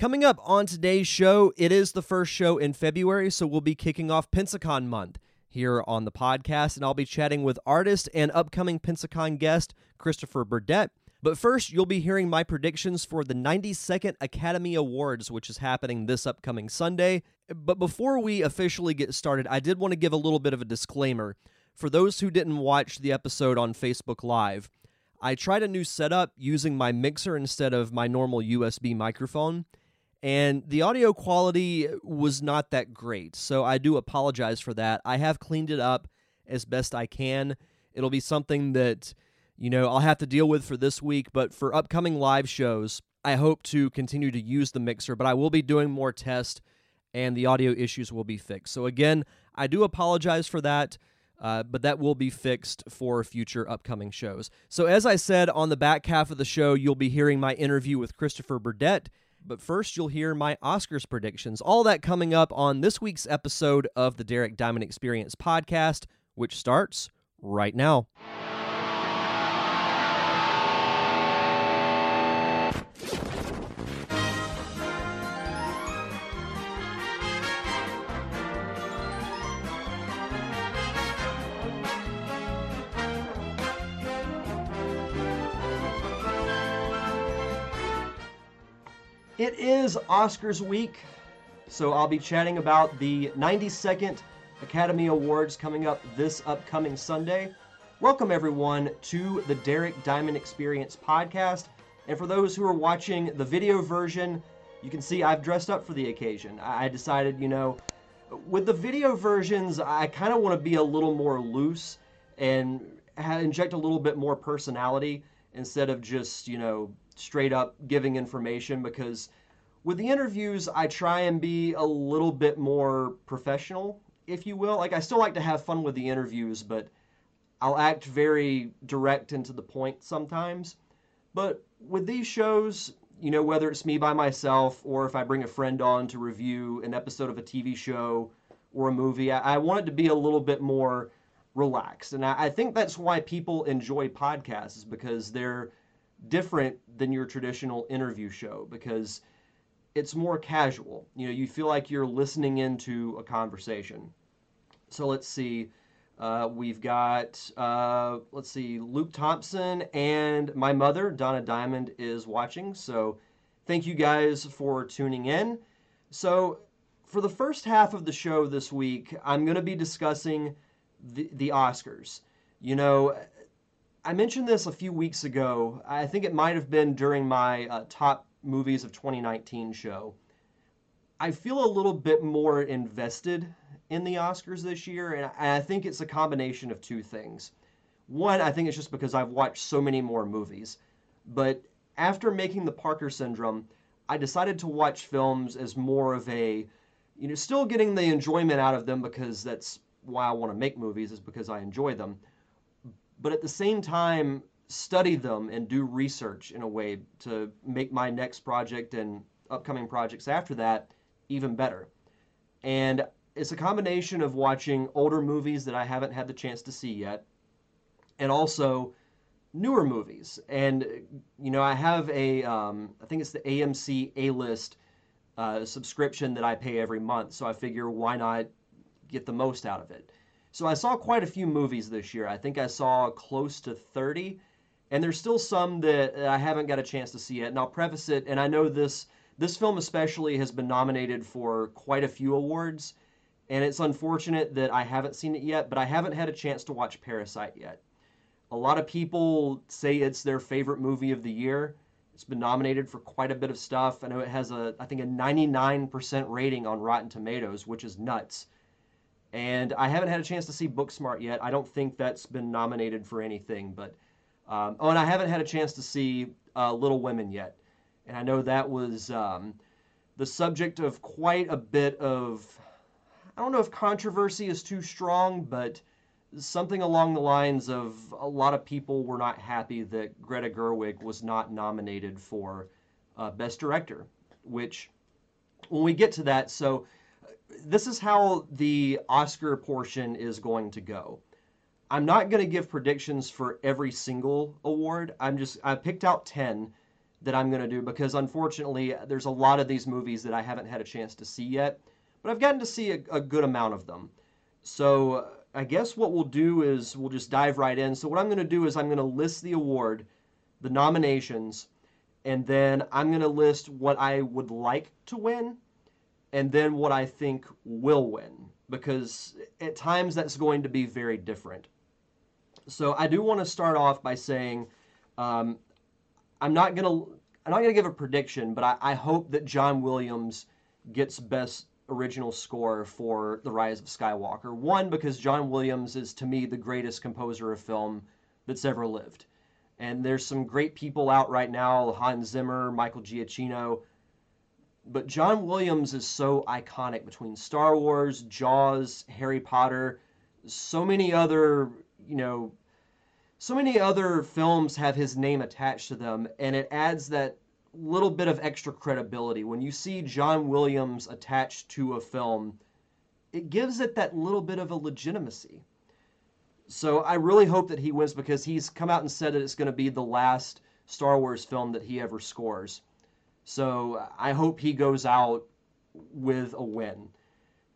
Coming up on today's show, it is the first show in February, so we'll be kicking off Pensacon month here on the podcast, and I'll be chatting with artist and upcoming Pensacon guest Christopher Burdett. But first, you'll be hearing my predictions for the 92nd Academy Awards, which is happening this upcoming Sunday. But before we officially get started, I did want to give a little bit of a disclaimer. For those who didn't watch the episode on Facebook Live, I tried a new setup using my mixer instead of my normal USB microphone, and the audio quality was not that great. So I do apologize for that. I have cleaned it up as best I can. It'll be something that you know, I'll have to deal with for this week, but for upcoming live shows, I hope to continue to use the mixer, but I will be doing more tests and the audio issues will be fixed. So, again, I do apologize for that, uh, but that will be fixed for future upcoming shows. So, as I said on the back half of the show, you'll be hearing my interview with Christopher Burdett. But first, you'll hear my Oscars predictions. All that coming up on this week's episode of the Derek Diamond Experience podcast, which starts right now. It is Oscars week, so I'll be chatting about the 92nd Academy Awards coming up this upcoming Sunday. Welcome, everyone, to the Derek Diamond Experience podcast. And for those who are watching the video version, you can see I've dressed up for the occasion. I decided, you know, with the video versions, I kind of want to be a little more loose and inject a little bit more personality instead of just, you know, straight up giving information because with the interviews, I try and be a little bit more professional, if you will. Like, I still like to have fun with the interviews, but I'll act very direct and to the point sometimes. But with these shows, you know, whether it's me by myself or if I bring a friend on to review an episode of a TV show or a movie, I, I want it to be a little bit more relaxed. And I, I think that's why people enjoy podcasts, because they're different than your traditional interview show because it's more casual. You know, you feel like you're listening into a conversation. So let's see. Uh, we've got, uh, let's see, Luke Thompson and my mother, Donna Diamond, is watching. So thank you guys for tuning in. So for the first half of the show this week, I'm going to be discussing the, the Oscars. You know, I mentioned this a few weeks ago. I think it might have been during my uh, top movies of 2019 show. I feel a little bit more invested in the Oscars this year, and I think it's a combination of two things. One, I think it's just because I've watched so many more movies. But after making the Parker Syndrome, I decided to watch films as more of a, you know, still getting the enjoyment out of them because that's why I want to make movies, is because I enjoy them but at the same time study them and do research in a way to make my next project and upcoming projects after that even better. And it's a combination of watching older movies that I haven't had the chance to see yet and also newer movies. And, you know, I have a, um, I think it's the AMC A list uh, subscription that I pay every month. So I figure why not get the most out of it. So I saw quite a few movies this year. I think I saw close to 30, and there's still some that I haven't got a chance to see yet. And I'll preface it, and I know this this film especially has been nominated for quite a few awards, and it's unfortunate that I haven't seen it yet, but I haven't had a chance to watch Parasite yet. A lot of people say it's their favorite movie of the year. It's been nominated for quite a bit of stuff. I know it has a I think a 99% rating on Rotten Tomatoes, which is nuts. And I haven't had a chance to see Booksmart yet. I don't think that's been nominated for anything. But um, oh, and I haven't had a chance to see uh, Little Women yet. And I know that was um, the subject of quite a bit of I don't know if controversy is too strong, but something along the lines of a lot of people were not happy that Greta Gerwig was not nominated for uh, Best Director, which when we get to that, so this is how the Oscar portion is going to go. I'm not going to give predictions for every single award. I'm just I picked out 10 that I'm going to do because unfortunately there's a lot of these movies that I haven't had a chance to see yet, but I've gotten to see a, a good amount of them. So I guess what we'll do is we'll just dive right in. So what I'm going to do is I'm going to list the award, the nominations, and then I'm going to list what I would like to win and then what I think will win because at times that's going to be very different. So I do want to start off by saying um, I'm not gonna I'm not gonna give a prediction, but I, I hope that John Williams gets best original score for The Rise of Skywalker. One, because John Williams is to me the greatest composer of film that's ever lived. And there's some great people out right now, Hans Zimmer, Michael Giacchino. But John Williams is so iconic between Star Wars, Jaws, Harry Potter, so many other, you know, so many other films have his name attached to them, and it adds that little bit of extra credibility. When you see John Williams attached to a film, it gives it that little bit of a legitimacy. So I really hope that he wins because he's come out and said that it's going to be the last Star Wars film that he ever scores. So I hope he goes out with a win.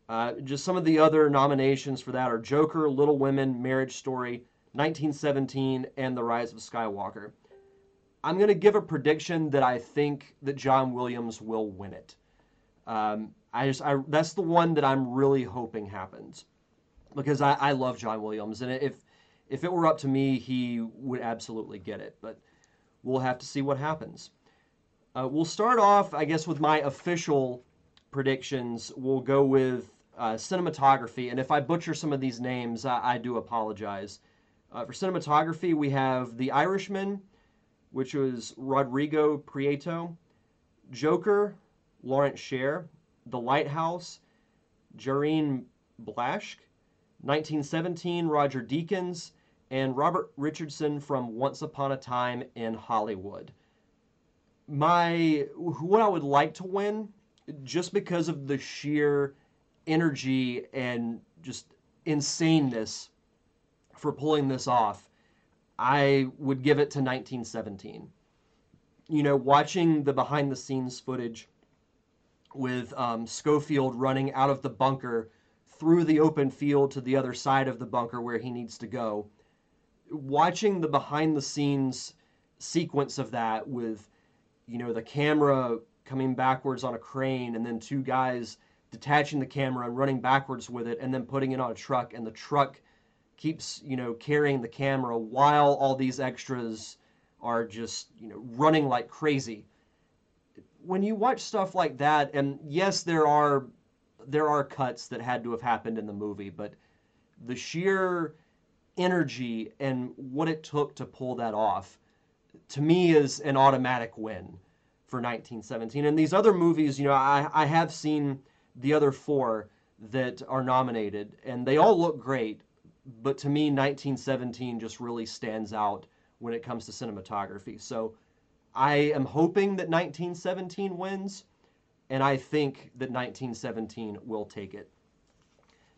Uh, just some of the other nominations for that are Joker, Little Women, Marriage Story, 1917, and The Rise of Skywalker. I'm going to give a prediction that I think that John Williams will win it. Um, I just I, that's the one that I'm really hoping happens because I, I love John Williams and if if it were up to me, he would absolutely get it. But we'll have to see what happens. Uh, we'll start off, I guess, with my official predictions. We'll go with uh, cinematography, and if I butcher some of these names, I, I do apologize. Uh, for cinematography, we have The Irishman, which was Rodrigo Prieto, Joker, Lawrence Sher, The Lighthouse, Jarin Blaschke, 1917, Roger Deakins, and Robert Richardson from Once Upon a Time in Hollywood. My what I would like to win, just because of the sheer energy and just insaneness for pulling this off, I would give it to 1917. You know, watching the behind the scenes footage with um, Schofield running out of the bunker through the open field to the other side of the bunker where he needs to go. Watching the behind the scenes sequence of that with, you know, the camera coming backwards on a crane and then two guys detaching the camera and running backwards with it and then putting it on a truck and the truck keeps you know carrying the camera while all these extras are just you know running like crazy. When you watch stuff like that and yes there are there are cuts that had to have happened in the movie but the sheer energy and what it took to pull that off to me is an automatic win for 1917 and these other movies you know i, I have seen the other four that are nominated and they all look great but to me, 1917 just really stands out when it comes to cinematography. So I am hoping that 1917 wins, and I think that 1917 will take it.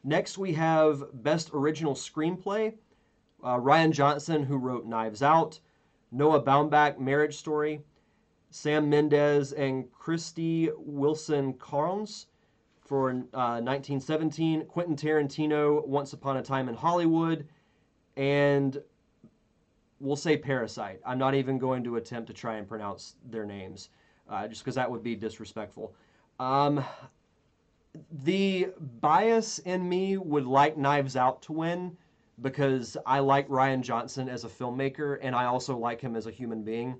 Next, we have Best Original Screenplay. Uh, Rian Johnson, who wrote Knives Out, Noah Baumbach, Marriage Story, Sam Mendes, and Christy Wilson Carnes for uh, 1917, Quentin Tarantino, Once Upon a Time in Hollywood, and we'll say Parasite. I'm not even going to attempt to try and pronounce their names, uh, just because that would be disrespectful. Um, the bias in me would like Knives Out to win because I like Rian Johnson as a filmmaker and I also like him as a human being.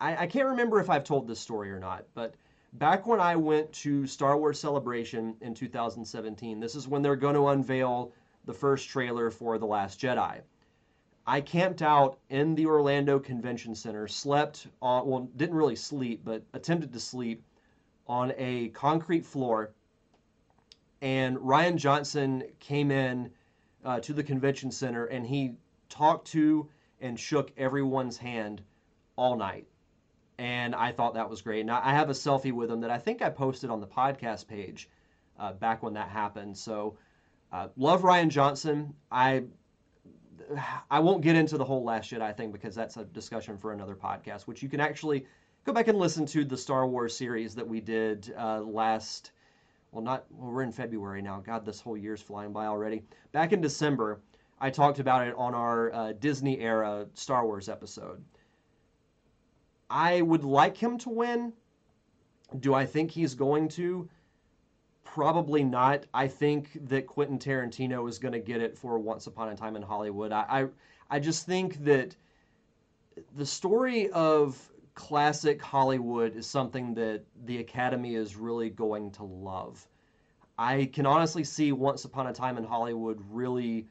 I, I can't remember if I've told this story or not, but back when I went to Star Wars Celebration in 2017, this is when they're going to unveil the first trailer for The Last Jedi. I camped out in the Orlando Convention Center, slept on, well, didn't really sleep, but attempted to sleep on a concrete floor. And Rian Johnson came in uh, to the convention center and he talked to and shook everyone's hand all night and I thought that was great. And I have a selfie with him that I think I posted on the podcast page uh, back when that happened. So uh, love Rian Johnson. I I won't get into the whole Last Jedi thing because that's a discussion for another podcast, which you can actually go back and listen to the Star Wars series that we did uh, last. Well, not well, we're in February now. God, this whole year's flying by already. Back in December, I talked about it on our uh, Disney era Star Wars episode. I would like him to win. Do I think he's going to? Probably not. I think that Quentin Tarantino is going to get it for Once Upon a Time in Hollywood. I, I, I just think that the story of classic Hollywood is something that the Academy is really going to love. I can honestly see Once Upon a Time in Hollywood really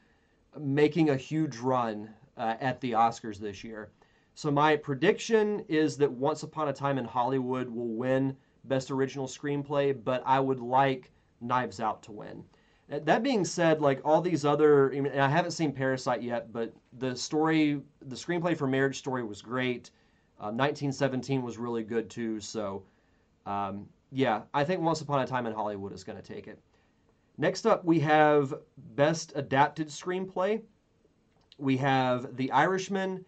making a huge run uh, at the Oscars this year. So my prediction is that Once Upon a Time in Hollywood will win Best Original Screenplay, but I would like Knives Out to win. Uh, that being said, like all these other, I haven't seen Parasite yet, but the story, the screenplay for Marriage Story was great. Uh, 1917 was really good too. So, um, yeah, I think Once Upon a Time in Hollywood is going to take it. Next up, we have Best Adapted Screenplay. We have The Irishman,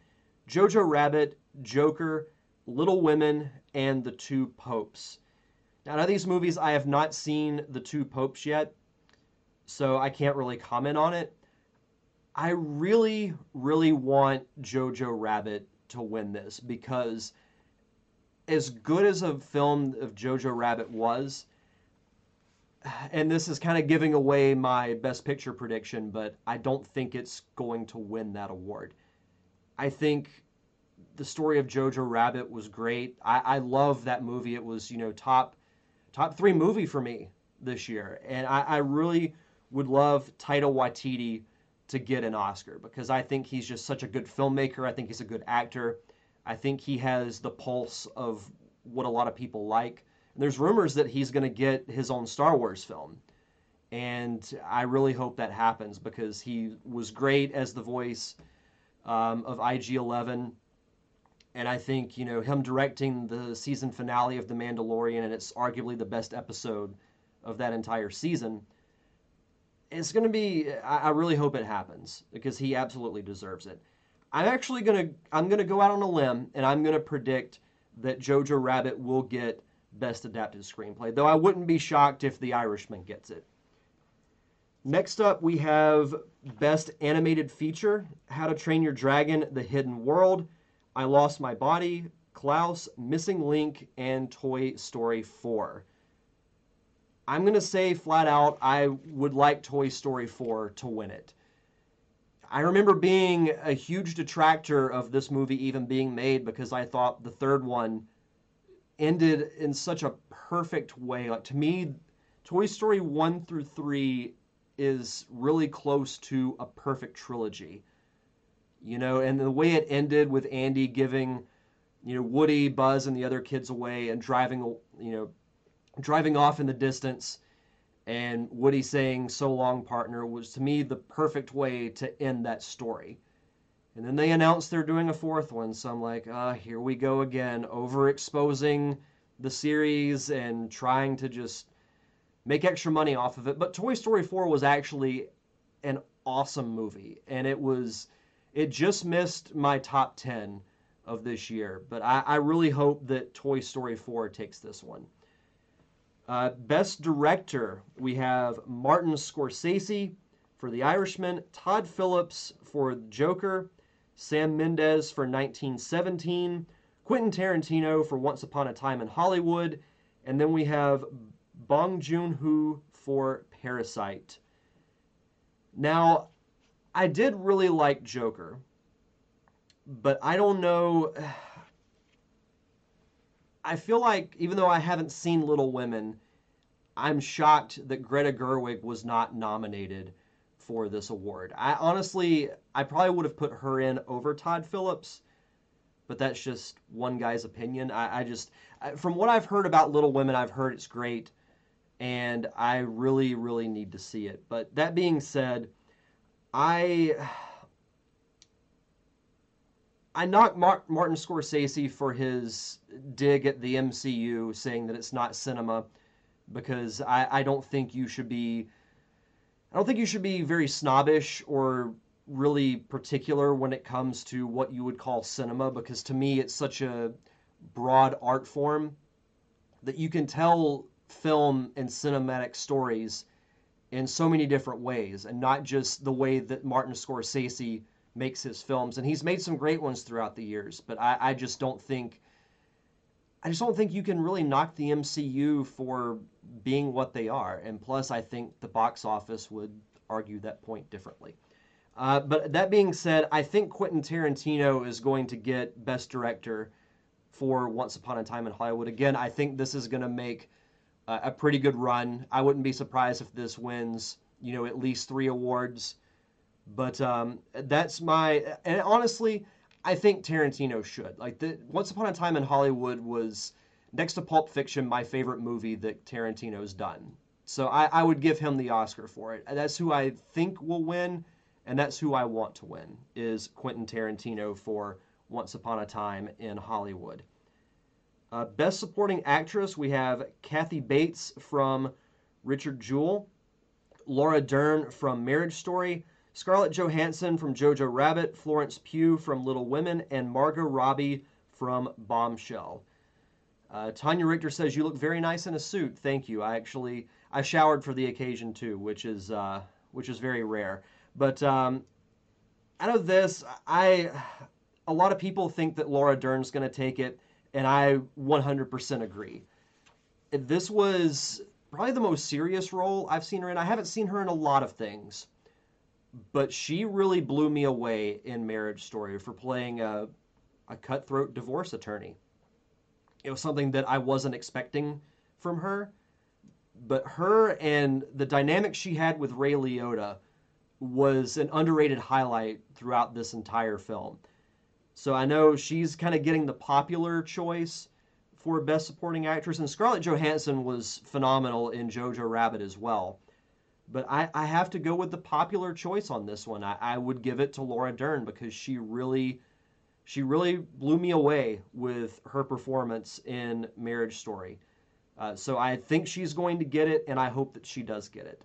Jojo Rabbit, Joker, Little Women, and The Two Popes. Now, of these movies, I have not seen The Two Popes yet, so I can't really comment on it. I really, really want Jojo Rabbit to win this because as good as a film of Jojo Rabbit was, and this is kind of giving away my best picture prediction, but I don't think it's going to win that award. I think the story of Jojo Rabbit was great. I, I love that movie. It was, you know, top top three movie for me this year. And I, I really would love Taika Waititi to get an Oscar because I think he's just such a good filmmaker. I think he's a good actor. I think he has the pulse of what a lot of people like. And there's rumors that he's going to get his own Star Wars film. And I really hope that happens because he was great as the voice um, of IG 11 and I think you know him directing the season finale of The Mandalorian, and it's arguably the best episode of that entire season. It's going to be. I really hope it happens because he absolutely deserves it. I'm actually going to. I'm going to go out on a limb, and I'm going to predict that Jojo Rabbit will get Best Adapted Screenplay. Though I wouldn't be shocked if The Irishman gets it. Next up, we have Best Animated Feature: How to Train Your Dragon: The Hidden World. I Lost My Body, Klaus, Missing Link, and Toy Story 4. I'm going to say flat out, I would like Toy Story 4 to win it. I remember being a huge detractor of this movie even being made because I thought the third one ended in such a perfect way. Like to me, Toy Story 1 through 3 is really close to a perfect trilogy you know, and the way it ended with Andy giving, you know, Woody, Buzz, and the other kids away and driving, you know, driving off in the distance, and Woody saying "So long, partner" was to me the perfect way to end that story. And then they announced they're doing a fourth one, so I'm like, ah, uh, here we go again, overexposing the series and trying to just make extra money off of it. But Toy Story 4 was actually an awesome movie, and it was it just missed my top 10 of this year, but I, I really hope that Toy Story 4 takes this one. Uh, best director, we have Martin Scorsese for The Irishman, Todd Phillips for Joker, Sam Mendes for 1917, Quentin Tarantino for Once Upon a Time in Hollywood, and then we have Bong Joon Ho for Parasite. Now, I did really like Joker, but I don't know. I feel like even though I haven't seen Little Women, I'm shocked that Greta Gerwig was not nominated for this award. I honestly, I probably would have put her in over Todd Phillips, but that's just one guy's opinion. I, I just, I, from what I've heard about Little Women, I've heard it's great, and I really, really need to see it. But that being said, I I knock Martin Scorsese for his dig at the MCU, saying that it's not cinema, because I, I don't think you should be I don't think you should be very snobbish or really particular when it comes to what you would call cinema, because to me it's such a broad art form that you can tell film and cinematic stories in so many different ways and not just the way that Martin Scorsese makes his films. And he's made some great ones throughout the years, but I, I just don't think I just don't think you can really knock the MCU for being what they are. And plus, I think the box office would argue that point differently. Uh, but that being said, I think Quentin Tarantino is going to get Best Director for Once Upon a Time in Hollywood. Again, I think this is going to make uh, a pretty good run. I wouldn't be surprised if this wins, you know, at least three awards. But um, that's my, and honestly, I think Tarantino should. Like, the, Once Upon a Time in Hollywood was, next to Pulp Fiction, my favorite movie that Tarantino's done. So I, I would give him the Oscar for it. That's who I think will win, and that's who I want to win, is Quentin Tarantino for Once Upon a Time in Hollywood. Uh, Best Supporting Actress, we have Kathy Bates from Richard Jewell, Laura Dern from Marriage Story, Scarlett Johansson from Jojo Rabbit, Florence Pugh from Little Women, and Margot Robbie from Bombshell. Uh, Tanya Richter says you look very nice in a suit. Thank you. I actually I showered for the occasion too, which is uh, which is very rare. But um, out of this, I a lot of people think that Laura Dern's going to take it, and I 100% agree. This was probably the most serious role I've seen her in. I haven't seen her in a lot of things, but she really blew me away in Marriage Story for playing a, a cutthroat divorce attorney. It was something that I wasn't expecting from her, but her and the dynamic she had with Ray Liotta was an underrated highlight throughout this entire film. So I know she's kind of getting the popular choice for Best Supporting Actress, and Scarlett Johansson was phenomenal in Jojo Rabbit as well. But I, I have to go with the popular choice on this one. I, I would give it to Laura Dern because she really she really blew me away with her performance in Marriage Story. Uh, so I think she's going to get it, and I hope that she does get it.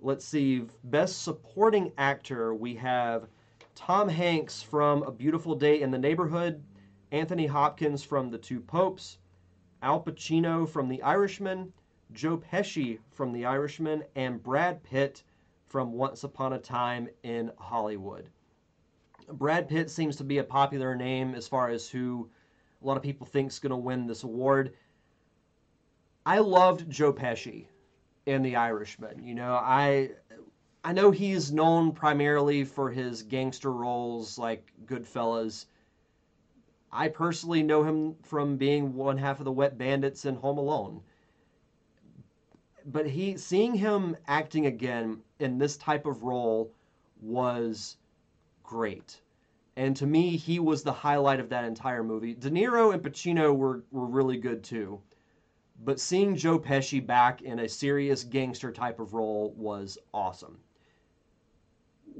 Let's see, Best Supporting Actor, we have Tom Hanks from A Beautiful Day in the Neighborhood, Anthony Hopkins from The Two Popes, Al Pacino from The Irishman, Joe Pesci from The Irishman, and Brad Pitt from Once Upon a Time in Hollywood. Brad Pitt seems to be a popular name as far as who a lot of people think is going to win this award. I loved Joe Pesci in The Irishman. You know, I I know he's known primarily for his gangster roles like Goodfellas. I personally know him from being one half of the Wet Bandits in Home Alone but he seeing him acting again in this type of role was great. And to me, he was the highlight of that entire movie. De Niro and Pacino were, were really good too. But seeing Joe Pesci back in a serious gangster type of role was awesome.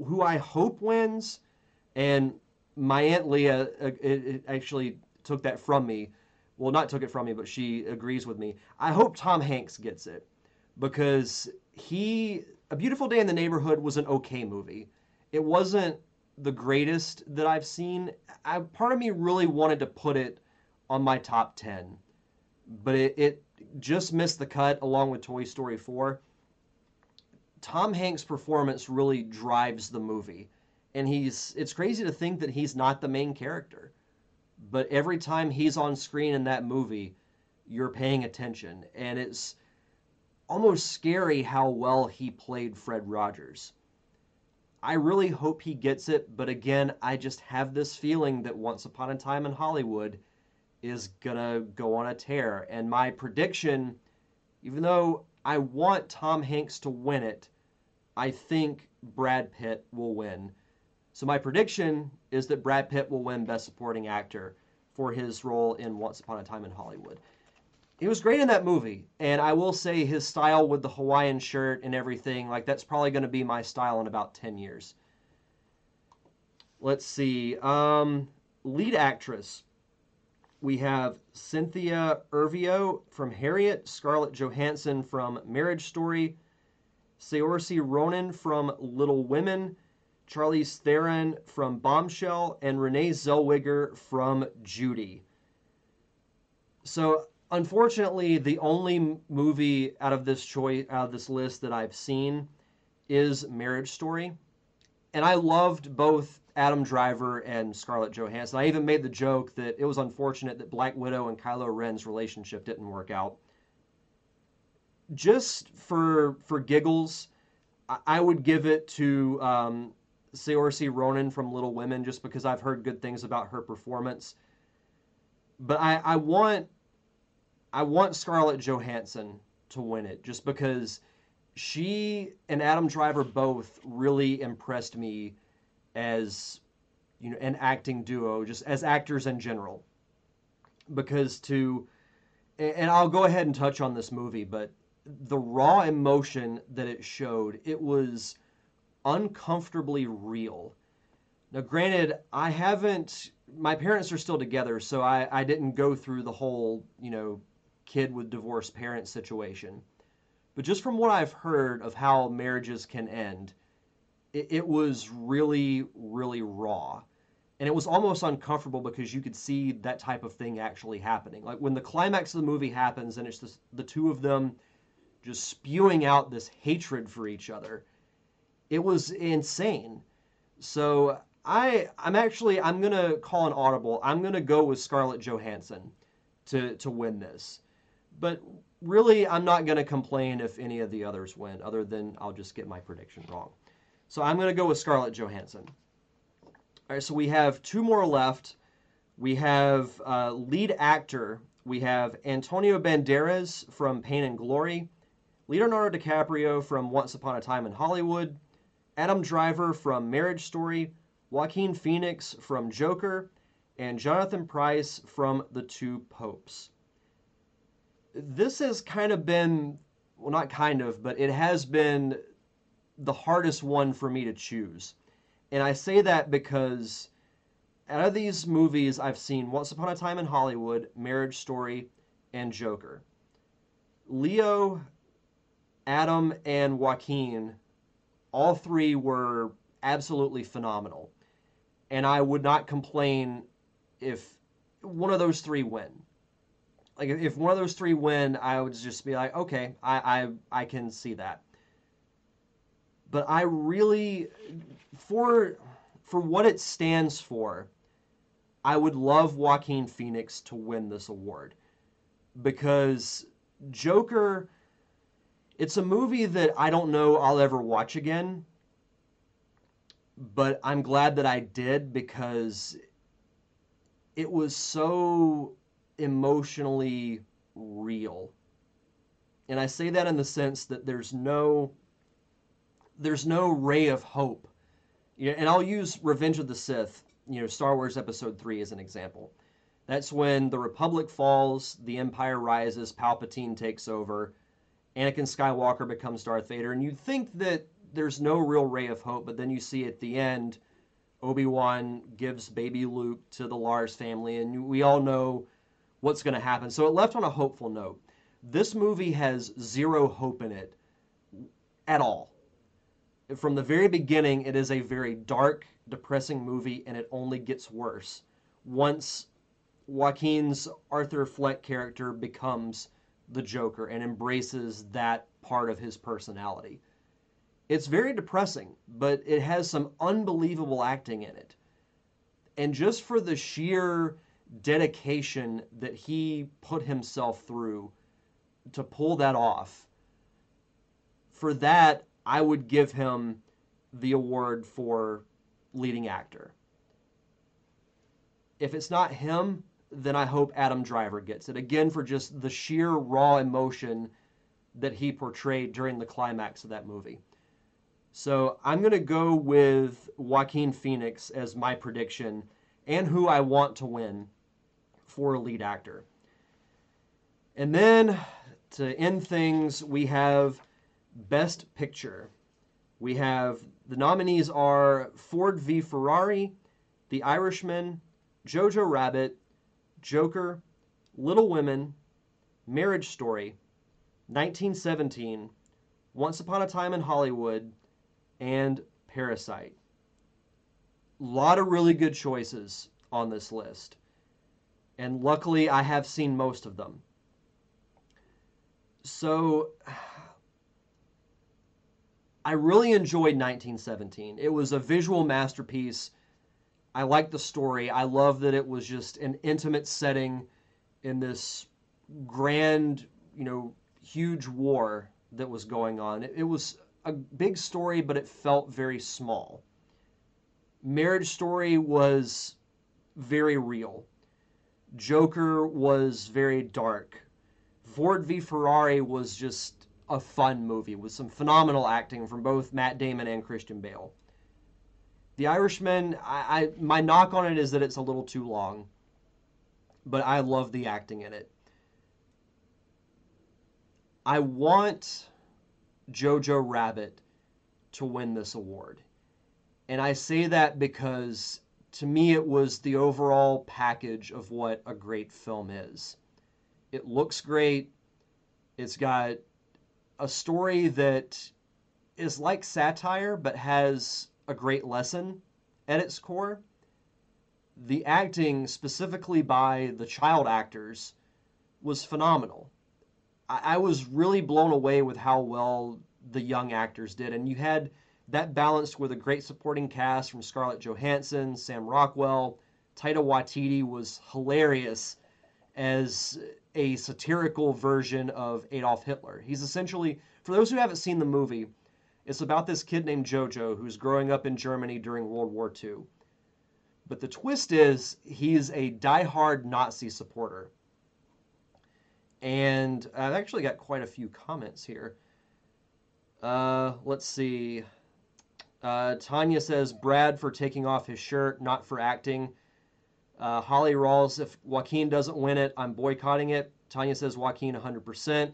Who I hope wins, and my Aunt Leah uh, actually took that from me. Well, not took it from me, but she agrees with me. I hope Tom Hanks gets it because he A Beautiful Day in the Neighborhood was an okay movie. It wasn't the greatest that I've seen. I, part of me really wanted to put it on my top 10, but it, it just missed the cut along with Toy Story 4. Tom Hanks' performance really drives the movie. And he's it's crazy to think that he's not the main character. But every time he's on screen in that movie, you're paying attention. And it's almost scary how well he played Fred Rogers. I really hope he gets it, but again, I just have this feeling that Once Upon a Time in Hollywood is gonna go on a tear. And my prediction, even though I want Tom Hanks to win it, I think Brad Pitt will win. So my prediction is that Brad Pitt will win Best Supporting Actor for his role in Once Upon a Time in Hollywood he was great in that movie. And I will say his style with the Hawaiian shirt and everything, like that's probably going to be my style in about 10 years. Let's see. Um, lead actress. We have Cynthia Erivo from Harriet, Scarlett Johansson from Marriage Story, Saoirse Ronan from Little Women, Charlize Theron from Bombshell, and Renee Zellweger from Judy. So unfortunately, the only movie out of this choice out of this list that I've seen is Marriage Story, and I loved both Adam Driver and Scarlett Johansson. I even made the joke that it was unfortunate that Black Widow and Kylo Ren's relationship didn't work out. Just for for giggles, I, would give it to um, Saoirse Ronan from Little Women, just because I've heard good things about her performance. But I, I want I want Scarlett Johansson to win it, just because she and Adam Driver both really impressed me as you know an acting duo, just as actors in general. Because to and I'll go ahead and touch on this movie, but the raw emotion that it showed, it was uncomfortably real. Now, granted, I haven't, my parents are still together, so I, I didn't go through the whole, you know, kid with divorced parents situation. But just from what I've heard of how marriages can end, it, it was really, really raw. And it was almost uncomfortable because you could see that type of thing actually happening. Like when the climax of the movie happens and it's just the two of them just spewing out this hatred for each other. It was insane. So I I'm actually I'm gonna call an audible. I'm gonna go with Scarlett Johansson to to win this. But really I'm not gonna complain if any of the others win, other than I'll just get my prediction wrong. So I'm gonna go with Scarlett Johansson. All right, so we have two more left. We have uh, lead actor. We have Antonio Banderas from Pain and Glory. Leonardo DiCaprio from Once Upon a Time in Hollywood, Adam Driver from Marriage Story, Joaquin Phoenix from Joker, and Jonathan Pryce from The Two Popes. This has kind of been, well, not kind of, but it has been the hardest one for me to choose. And I say that because out of these movies, I've seen Once Upon a Time in Hollywood, Marriage Story, and Joker. Leo Adam and Joaquin, all three were absolutely phenomenal. And I would not complain if one of those three win. Like if one of those three win, I would just be like, okay, I I, I can see that. But I really for for what it stands for, I would love Joaquin Phoenix to win this award. Because Joker it's a movie that I don't know I'll ever watch again, but I'm glad that I did because it was so emotionally real. And I say that in the sense that there's no there's no ray of hope. And I'll use Revenge of the Sith, you know, Star Wars episode 3 as an example. That's when the Republic falls, the Empire rises, Palpatine takes over, Anakin Skywalker becomes Darth Vader, and you think that there's no real ray of hope, but then you see at the end, Obi Wan gives baby Luke to the Lars family, and we all know what's going to happen. So it left on a hopeful note. This movie has zero hope in it at all. From the very beginning, it is a very dark, depressing movie, and it only gets worse once Joaquin's Arthur Fleck character becomes the Joker and embraces that part of his personality. It's very depressing, but it has some unbelievable acting in it. And just for the sheer dedication that he put himself through to pull that off, for that, I would give him the award for leading actor. If it's not him, then I hope Adam Driver gets it. Again, for just the sheer raw emotion that he portrayed during the climax of that movie. So I'm going to go with Joaquin Phoenix as my prediction and who I want to win for lead actor. And then to end things, we have Best Picture. We have the nominees are Ford v Ferrari, The Irishman, Jojo Rabbit, Joker, Little Women, Marriage Story, 1917, Once Upon a Time in Hollywood, and Parasite. A lot of really good choices on this list. And luckily, I have seen most of them. So, I really enjoyed 1917. It was a visual masterpiece. I liked the story. I love that it was just an intimate setting in this grand, you know, huge war that was going on. It, it was a big story, but it felt very small. Marriage Story was very real. Joker was very dark. Ford v Ferrari was just a fun movie with some phenomenal acting from both Matt Damon and Christian Bale. The Irishman, I, I my knock on it is that it's a little too long, but I love the acting in it. I want Jojo Rabbit to win this award. And I say that because to me it was the overall package of what a great film is. It looks great. It's got a story that is like satire but has a great lesson at its core. The acting, specifically by the child actors, was phenomenal. I, I was really blown away with how well the young actors did. And you had that balanced with a great supporting cast from Scarlett Johansson, Sam Rockwell. Taika Waititi was hilarious as a satirical version of Adolf Hitler. He's essentially, for those who haven't seen the movie, it's about this kid named Jojo who's growing up in Germany during World War II. But the twist is he's a die-hard Nazi supporter. And I've actually got quite a few comments here. Uh, let's see. Uh, Tanya says Brad for taking off his shirt, not for acting. Uh, Holly Rawls, if Joaquin doesn't win it, I'm boycotting it. Tanya says Joaquin 100%.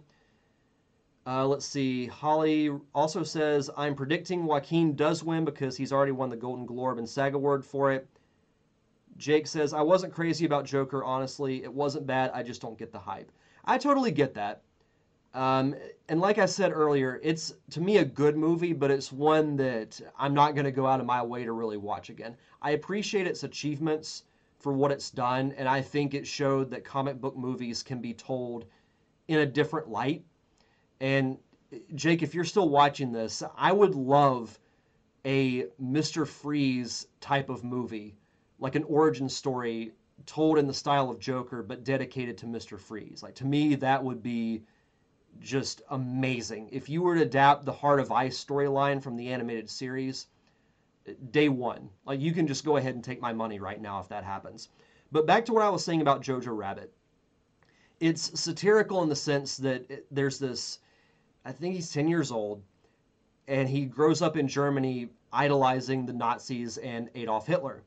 Uh, let's see. Holly also says I'm predicting Joaquin does win because he's already won the Golden Globe and SAG Award for it. Jake says I wasn't crazy about Joker. Honestly, it wasn't bad. I just don't get the hype. I totally get that. Um, and like I said earlier, it's to me a good movie, but it's one that I'm not going to go out of my way to really watch again. I appreciate its achievements for what it's done, and I think it showed that comic book movies can be told in a different light. And Jake, if you're still watching this, I would love a Mr. Freeze type of movie, like an origin story told in the style of Joker, but dedicated to Mr. Freeze. Like to me, that would be just amazing. If you were to adapt the Heart of Ice storyline from the animated series, day one, like you can just go ahead and take my money right now if that happens. But back to what I was saying about Jojo Rabbit. It's satirical in the sense that it, there's this, I think he's 10 years old, and he grows up in Germany idolizing the Nazis and Adolf Hitler.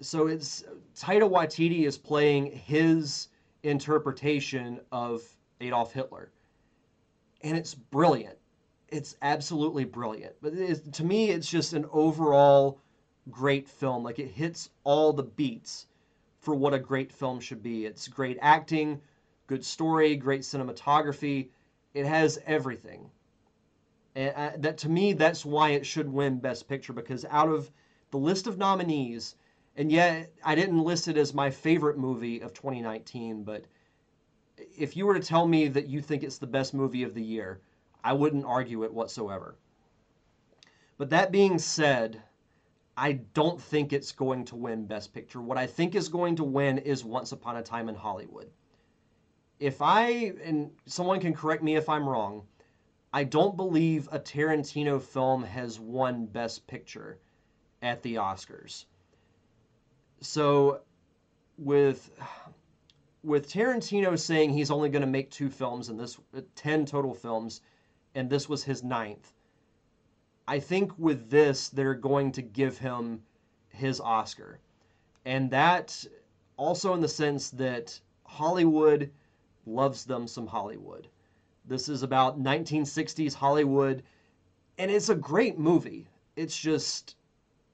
So it's Taika Waititi is playing his interpretation of Adolf Hitler. And it's brilliant. It's absolutely brilliant. But to me, it's just an overall great film. Like it hits all the beats for what a great film should be. It's great acting, good story, great cinematography. It has everything. And I, that to me, that's why it should win Best Picture because out of the list of nominees, and yet I didn't list it as my favorite movie of 2019, but if you were to tell me that you think it's the best movie of the year, I wouldn't argue it whatsoever. But that being said, I don't think it's going to win Best Picture. What I think is going to win is Once Upon a Time in Hollywood. If I, and someone can correct me if I'm wrong, I don't believe a Tarantino film has won Best Picture at the Oscars. So, with with Tarantino saying he's only going to make two films and this uh, 10 total films and this was his ninth. I think with this they're going to give him his Oscar. And that also in the sense that Hollywood loves them some Hollywood. This is about 1960s Hollywood and it's a great movie. It's just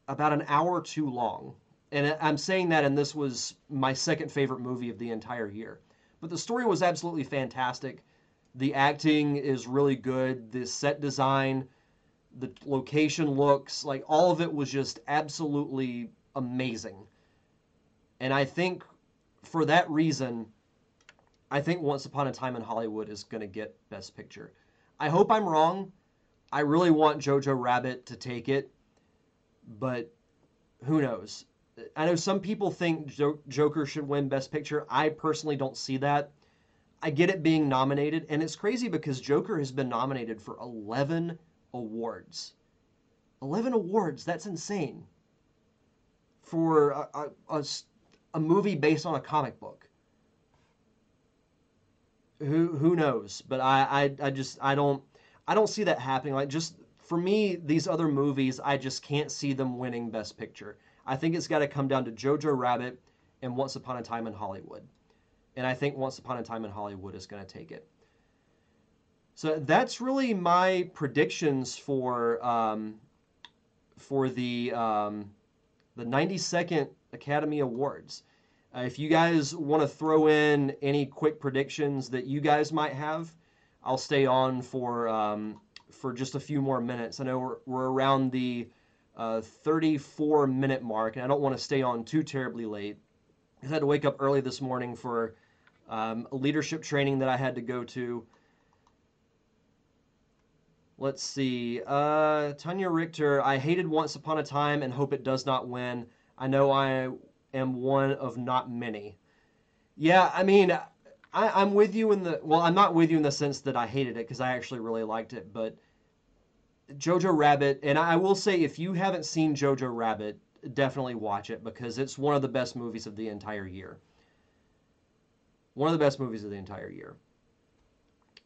about an hour too long and I'm saying that, and this was my second favorite movie of the entire year. But the story was absolutely fantastic. The acting is really good. The set design, the location looks, like all of it was just absolutely amazing. And I think for that reason, I think Once Upon a Time in Hollywood is going to get Best Picture. I hope I'm wrong. I really want Jojo Rabbit to take it, but who knows? I know some people think Joker should win Best Picture. I personally don't see that. I get it being nominated, and it's crazy because Joker has been nominated for 11 awards. 11 awards, that's insane. For a, a, a, movie based on a comic book. Who who knows? But I, I I just I don't I don't see that happening. Like just for me, these other movies, I just can't see them winning Best Picture. I think it's got to come down to Jojo Rabbit and Once Upon a Time in Hollywood. And I think Once Upon a Time in Hollywood is going to take it. So that's really my predictions for um, for the um, the 92nd Academy Awards. Uh, if you guys want to throw in any quick predictions that you guys might have, I'll stay on for um, for just a few more minutes. I know we're, we're around the uh, 34 minute mark, and I don't want to stay on too terribly late. I had to wake up early this morning for um, a leadership training that I had to go to. Let's see. Uh, Tanya Richter, I hated Once Upon a Time and hope it does not win. I know I am one of not many. Yeah, I mean, I, am with you in the. Well, I'm not with you in the sense that I hated it because I actually really liked it, but Jojo Rabbit, and I will say if you haven't seen Jojo Rabbit, definitely watch it because it's one of the best movies of the entire year. One of the best movies of the entire year.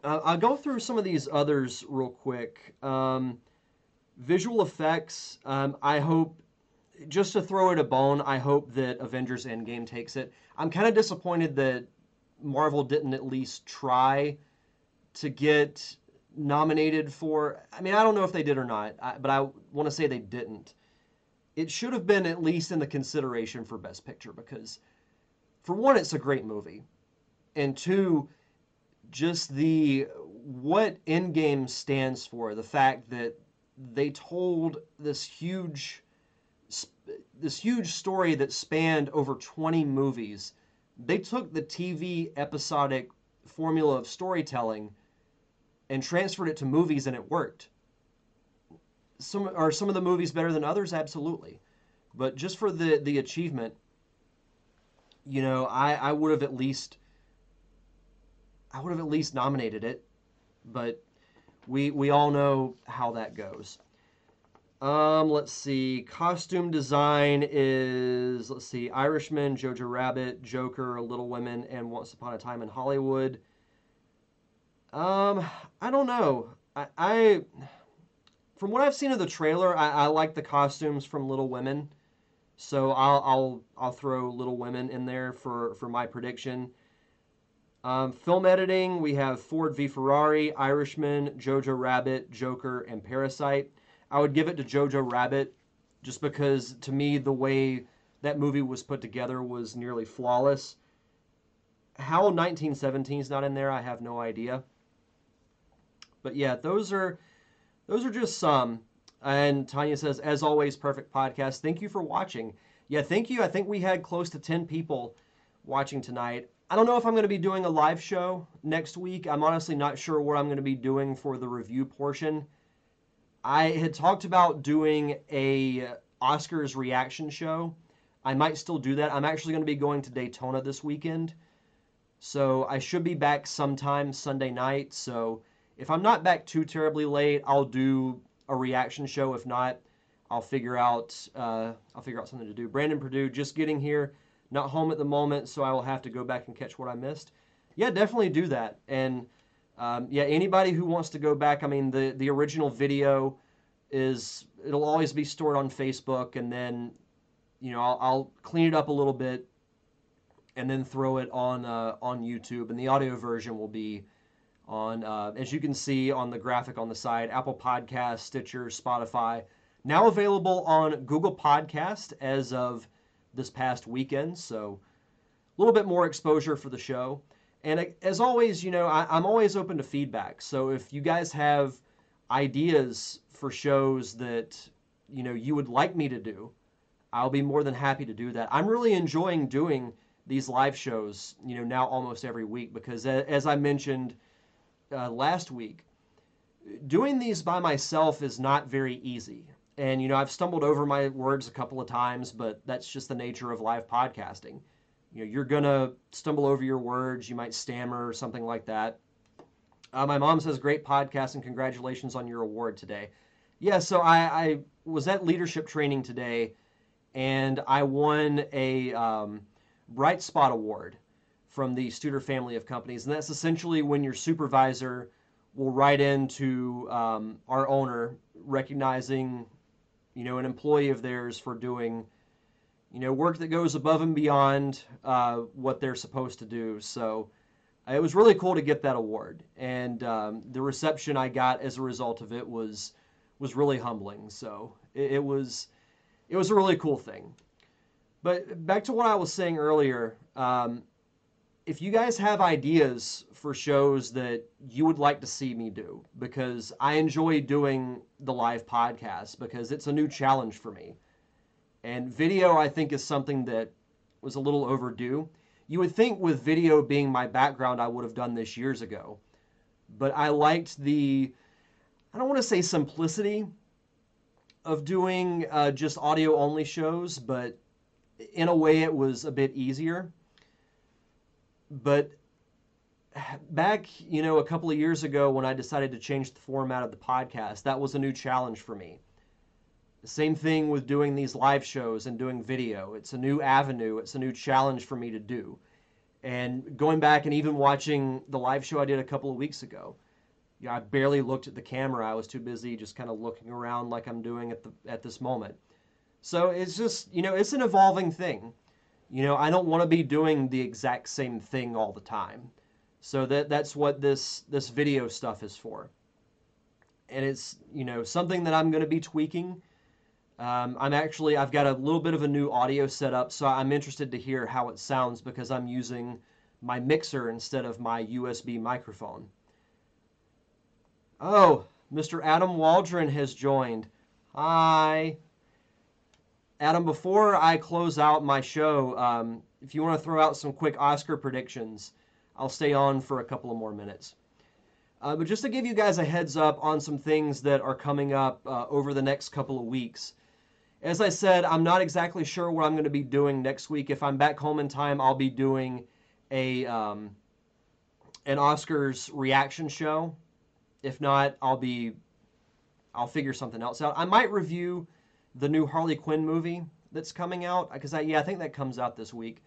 Uh, I'll go through some of these others real quick. Um, visual effects, um, I hope, just to throw it a bone, I hope that Avengers Endgame takes it. I'm kind of disappointed that Marvel didn't at least try to get nominated for. I mean, I don't know if they did or not, but I want to say they didn't. It should have been at least in the consideration for Best Picture because, for one, it's a great movie, and two, just the what Endgame stands for, the fact that they told this huge this huge story that spanned over 20 movies. They took the TV episodic formula of storytelling and transferred it to movies and it worked. Some are some of the movies better than others, absolutely, but just for the the achievement, you know, I I would have at least I would have at least nominated it, but we we all know how that goes. Um, let's see. Costume design is let's see. Irishman, Jojo Rabbit, Joker, Little Women, and Once Upon a Time in Hollywood. Um, I don't know. I, I from what I've seen of the trailer, I, I like the costumes from Little Women, so I'll I'll I'll throw Little Women in there for for my prediction. Um, film editing, we have Ford v Ferrari, Irishman, Jojo Rabbit, Joker, and Parasite. I would give it to Jojo Rabbit, just because to me the way that movie was put together was nearly flawless. How 1917 is not in there, I have no idea. But yeah, those are those are just some. And Tanya says, as always, perfect podcast. Thank you for watching. Yeah, thank you. I think we had close to 10 people watching tonight. I don't know if I'm going to be doing a live show next week. I'm honestly not sure what I'm going to be doing for the review portion. I had talked about doing a Oscars reaction show. I might still do that. I'm actually going to be going to Daytona this weekend. So I should be back sometime Sunday night. So if I'm not back too terribly late, I'll do a reaction show. If not, I'll figure out uh, I'll figure out something to do. Brandon Purdue just getting here, not home at the moment, so I will have to go back and catch what I missed. Yeah, definitely do that. And um, yeah, anybody who wants to go back, I mean, the the original video is it'll always be stored on Facebook, and then you know I'll, I'll clean it up a little bit, and then throw it on uh, on YouTube, and the audio version will be on, uh, as you can see on the graphic on the side, Apple Podcast, Stitcher, Spotify. Now available on Google Podcast as of this past weekend. So a little bit more exposure for the show. And as always, you know, I, am always open to feedback. So if you guys have ideas for shows that, you know, you would like me to do, I'll be more than happy to do that. I'm really enjoying doing these live shows, you know, now almost every week because as I mentioned uh, last week, doing these by myself is not very easy. And, you know, I've stumbled over my words a couple of times, but that's just the nature of live podcasting. You know, you're going to stumble over your words, you might stammer or something like that. Uh, my mom says, great podcast and congratulations on your award today. Yeah, so I, I was at leadership training today and I won a um, Bright Spot Award from the Studer family of companies. And that's essentially when your supervisor will write into um, our owner recognizing, you know, an employee of theirs for doing, you know, work that goes above and beyond uh, what they're supposed to do. So uh, it was really cool to get that award. And um, the reception I got as a result of it was was really humbling. So it, it was it was a really cool thing. But back to what I was saying earlier, um, if you guys have ideas for shows that you would like to see me do, because I enjoy doing the live podcast because it's a new challenge for me. And video, I think, is something that was a little overdue. You would think with video being my background, I would have done this years ago. But I liked the, I don't want to say simplicity of doing uh, just audio only shows, but in a way it was a bit easier. But back, you know, a couple of years ago when I decided to change the format of the podcast, that was a new challenge for me. Same thing with doing these live shows and doing video. It's a new avenue, it's a new challenge for me to do. And going back and even watching the live show I did a couple of weeks ago, know, I barely looked at the camera. I was too busy just kind of looking around like I'm doing at the at this moment. So it's just, you know, it's an evolving thing. You know, I don't want to be doing the exact same thing all the time. So that that's what this this video stuff is for. And it's, you know, something that I'm going to be tweaking. Um, I'm actually, I've got a little bit of a new audio setup, so I'm interested to hear how it sounds because I'm using my mixer instead of my USB microphone. Oh, Mr. Adam Waldron has joined. Hi. Adam, before I close out my show, um, if you want to throw out some quick Oscar predictions, I'll stay on for a couple of more minutes. Uh, but just to give you guys a heads up on some things that are coming up uh, over the next couple of weeks. As I said, I'm not exactly sure what I'm going to be doing next week. If I'm back home in time, I'll be doing a um, an Oscars reaction show if not, I'll be I'll figure something else out. I might review the new Harley Quinn movie that's coming out because I yeah, I think that comes out this week.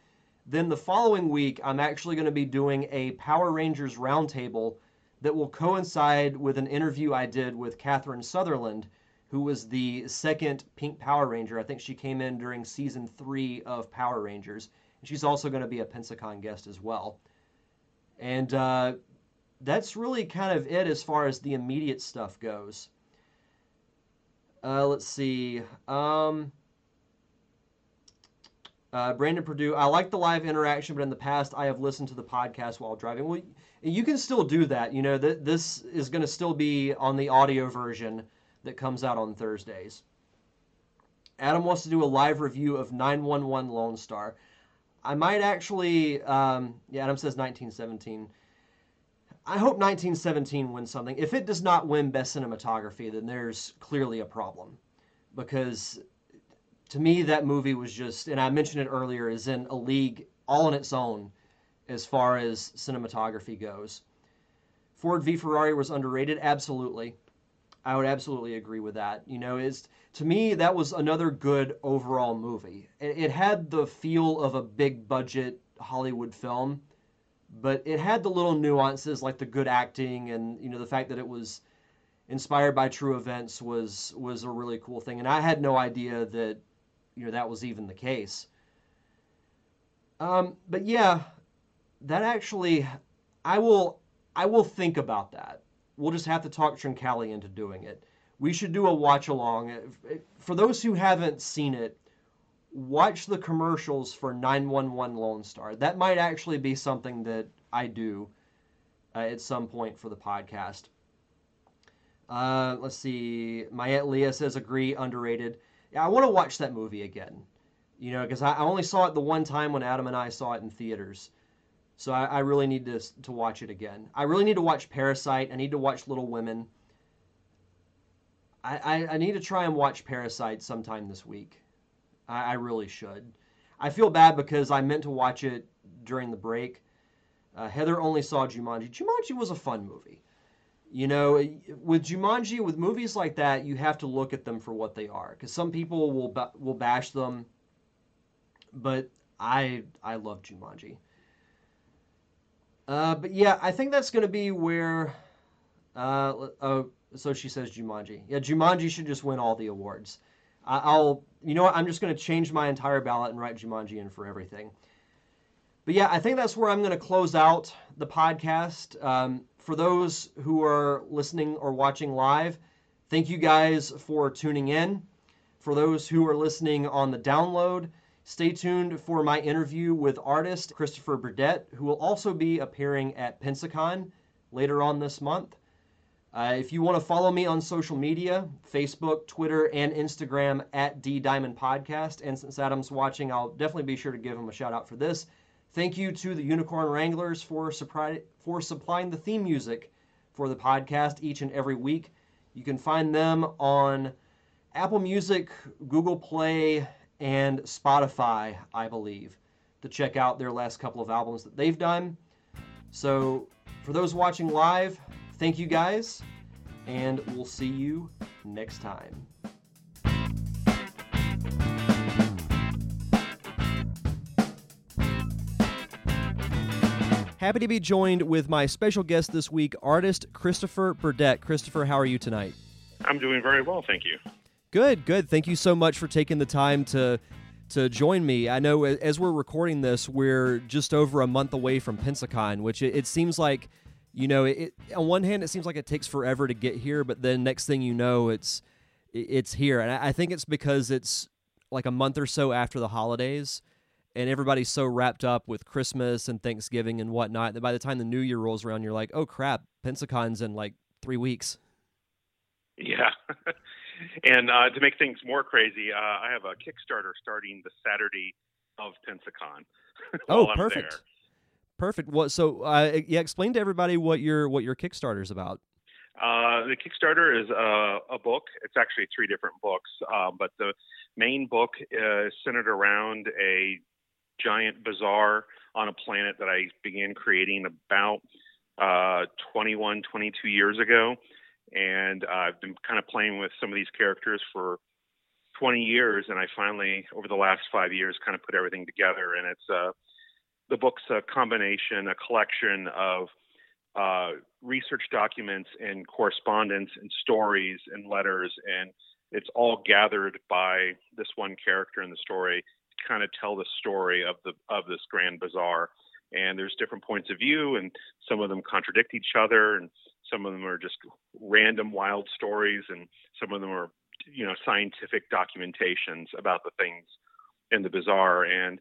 Then the following week, I'm actually going to be doing a Power Rangers roundtable that will coincide with an interview I did with Catherine Sutherland, who was the second Pink Power Ranger. I think she came in during season three of Power Rangers. She's also going to be a Pensacon guest as well. And uh, that's really kind of it as far as the immediate stuff goes. Uh, let's see. Um, uh, Brandon Purdue, I like the live interaction, but in the past I have listened to the podcast while driving. Well, you can still do that. You know, th- this is going to still be on the audio version that comes out on Thursdays. Adam wants to do a live review of 911 Lone Star. I might actually, um, yeah, Adam says 1917. I hope 1917 wins something. If it does not win Best Cinematography, then there's clearly a problem. Because to me, that movie was just, and I mentioned it earlier, is in a league all on its own as far as cinematography goes. Ford v Ferrari was underrated, absolutely. I would absolutely agree with that. You know, is to me that was another good overall movie. It, it had the feel of a big budget Hollywood film but it had the little nuances like the good acting and you know the fact that it was inspired by true events was was a really cool thing. And i had no idea that you know that was even the case. Um, but yeah that actually i will i will think about that. We'll just have to talk trincali into doing it. We should do a watch along for those who haven't seen it watch the commercials for 911 Lone Star. That might actually be something that I do uh, at some point for the podcast. Uh, let's see. My Aunt Leah says, agree, underrated. Yeah, I want to watch that movie again. You know, because I only saw it the one time when Adam and I saw it in theaters. So I, I, really need to to watch it again. I really need to watch Parasite. I need to watch Little Women. I, I, I need to try and watch Parasite sometime this week. I, I, really should. I feel bad because I meant to watch it during the break. Uh, Heather only saw Jumanji. Jumanji was a fun movie. You know, with Jumanji, with movies like that, you have to look at them for what they are. Because some people will will bash them, but I I love Jumanji. Uh, but yeah, I think that's going to be where. Uh, oh, so she says Jumanji. Yeah, Jumanji should just win all the awards. I'll, you know what? I'm just going to change my entire ballot and write Jumanji in for everything. But yeah, I think that's where I'm going to close out the podcast. Um, for those who are listening or watching live, thank you guys for tuning in. For those who are listening on the download, Stay tuned for my interview with artist Christopher Burdett, who will also be appearing at Pensacon later on this month. Uh, if you want to follow me on social media, Facebook, Twitter, and Instagram at D Diamond Podcast, and since Adam's watching, I'll definitely be sure to give him a shout out for this. Thank you to the Unicorn Wranglers for, for supplying the theme music for the podcast each and every week. You can find them on Apple Music, Google Play, and Spotify, I believe, to check out their last couple of albums that they've done. So, for those watching live, thank you guys, and we'll see you next time. Happy to be joined with my special guest this week, artist Christopher Burdett. Christopher, how are you tonight? I'm doing very well, thank you. Good, good. Thank you so much for taking the time to to join me. I know as we're recording this, we're just over a month away from Pensacon, which it, it seems like, you know, it, on one hand, it seems like it takes forever to get here, but then next thing you know, it's it's here, and I think it's because it's like a month or so after the holidays, and everybody's so wrapped up with Christmas and Thanksgiving and whatnot that by the time the New Year rolls around, you're like, oh crap, Pensacon's in like three weeks. Yeah. and uh, to make things more crazy, uh, I have a Kickstarter starting the Saturday of Pensacon. oh, perfect. Perfect. What? So, uh, yeah, explain to everybody what your what your Kickstarter is about. Uh, the Kickstarter is a, a, book. It's actually three different books, uh, but the main book is centered around a giant bazaar on a planet that I began creating about uh, 21, 22 years ago and uh, I've been kind of playing with some of these characters for 20 years, and I finally, over the last five years, kind of put everything together. And it's uh, the book's a combination, a collection of uh, research documents and correspondence and stories and letters, and it's all gathered by this one character in the story to kind of tell the story of the of this grand bazaar. And there's different points of view, and some of them contradict each other, and some of them are just random wild stories, and some of them are, you know, scientific documentations about the things in the bazaar. And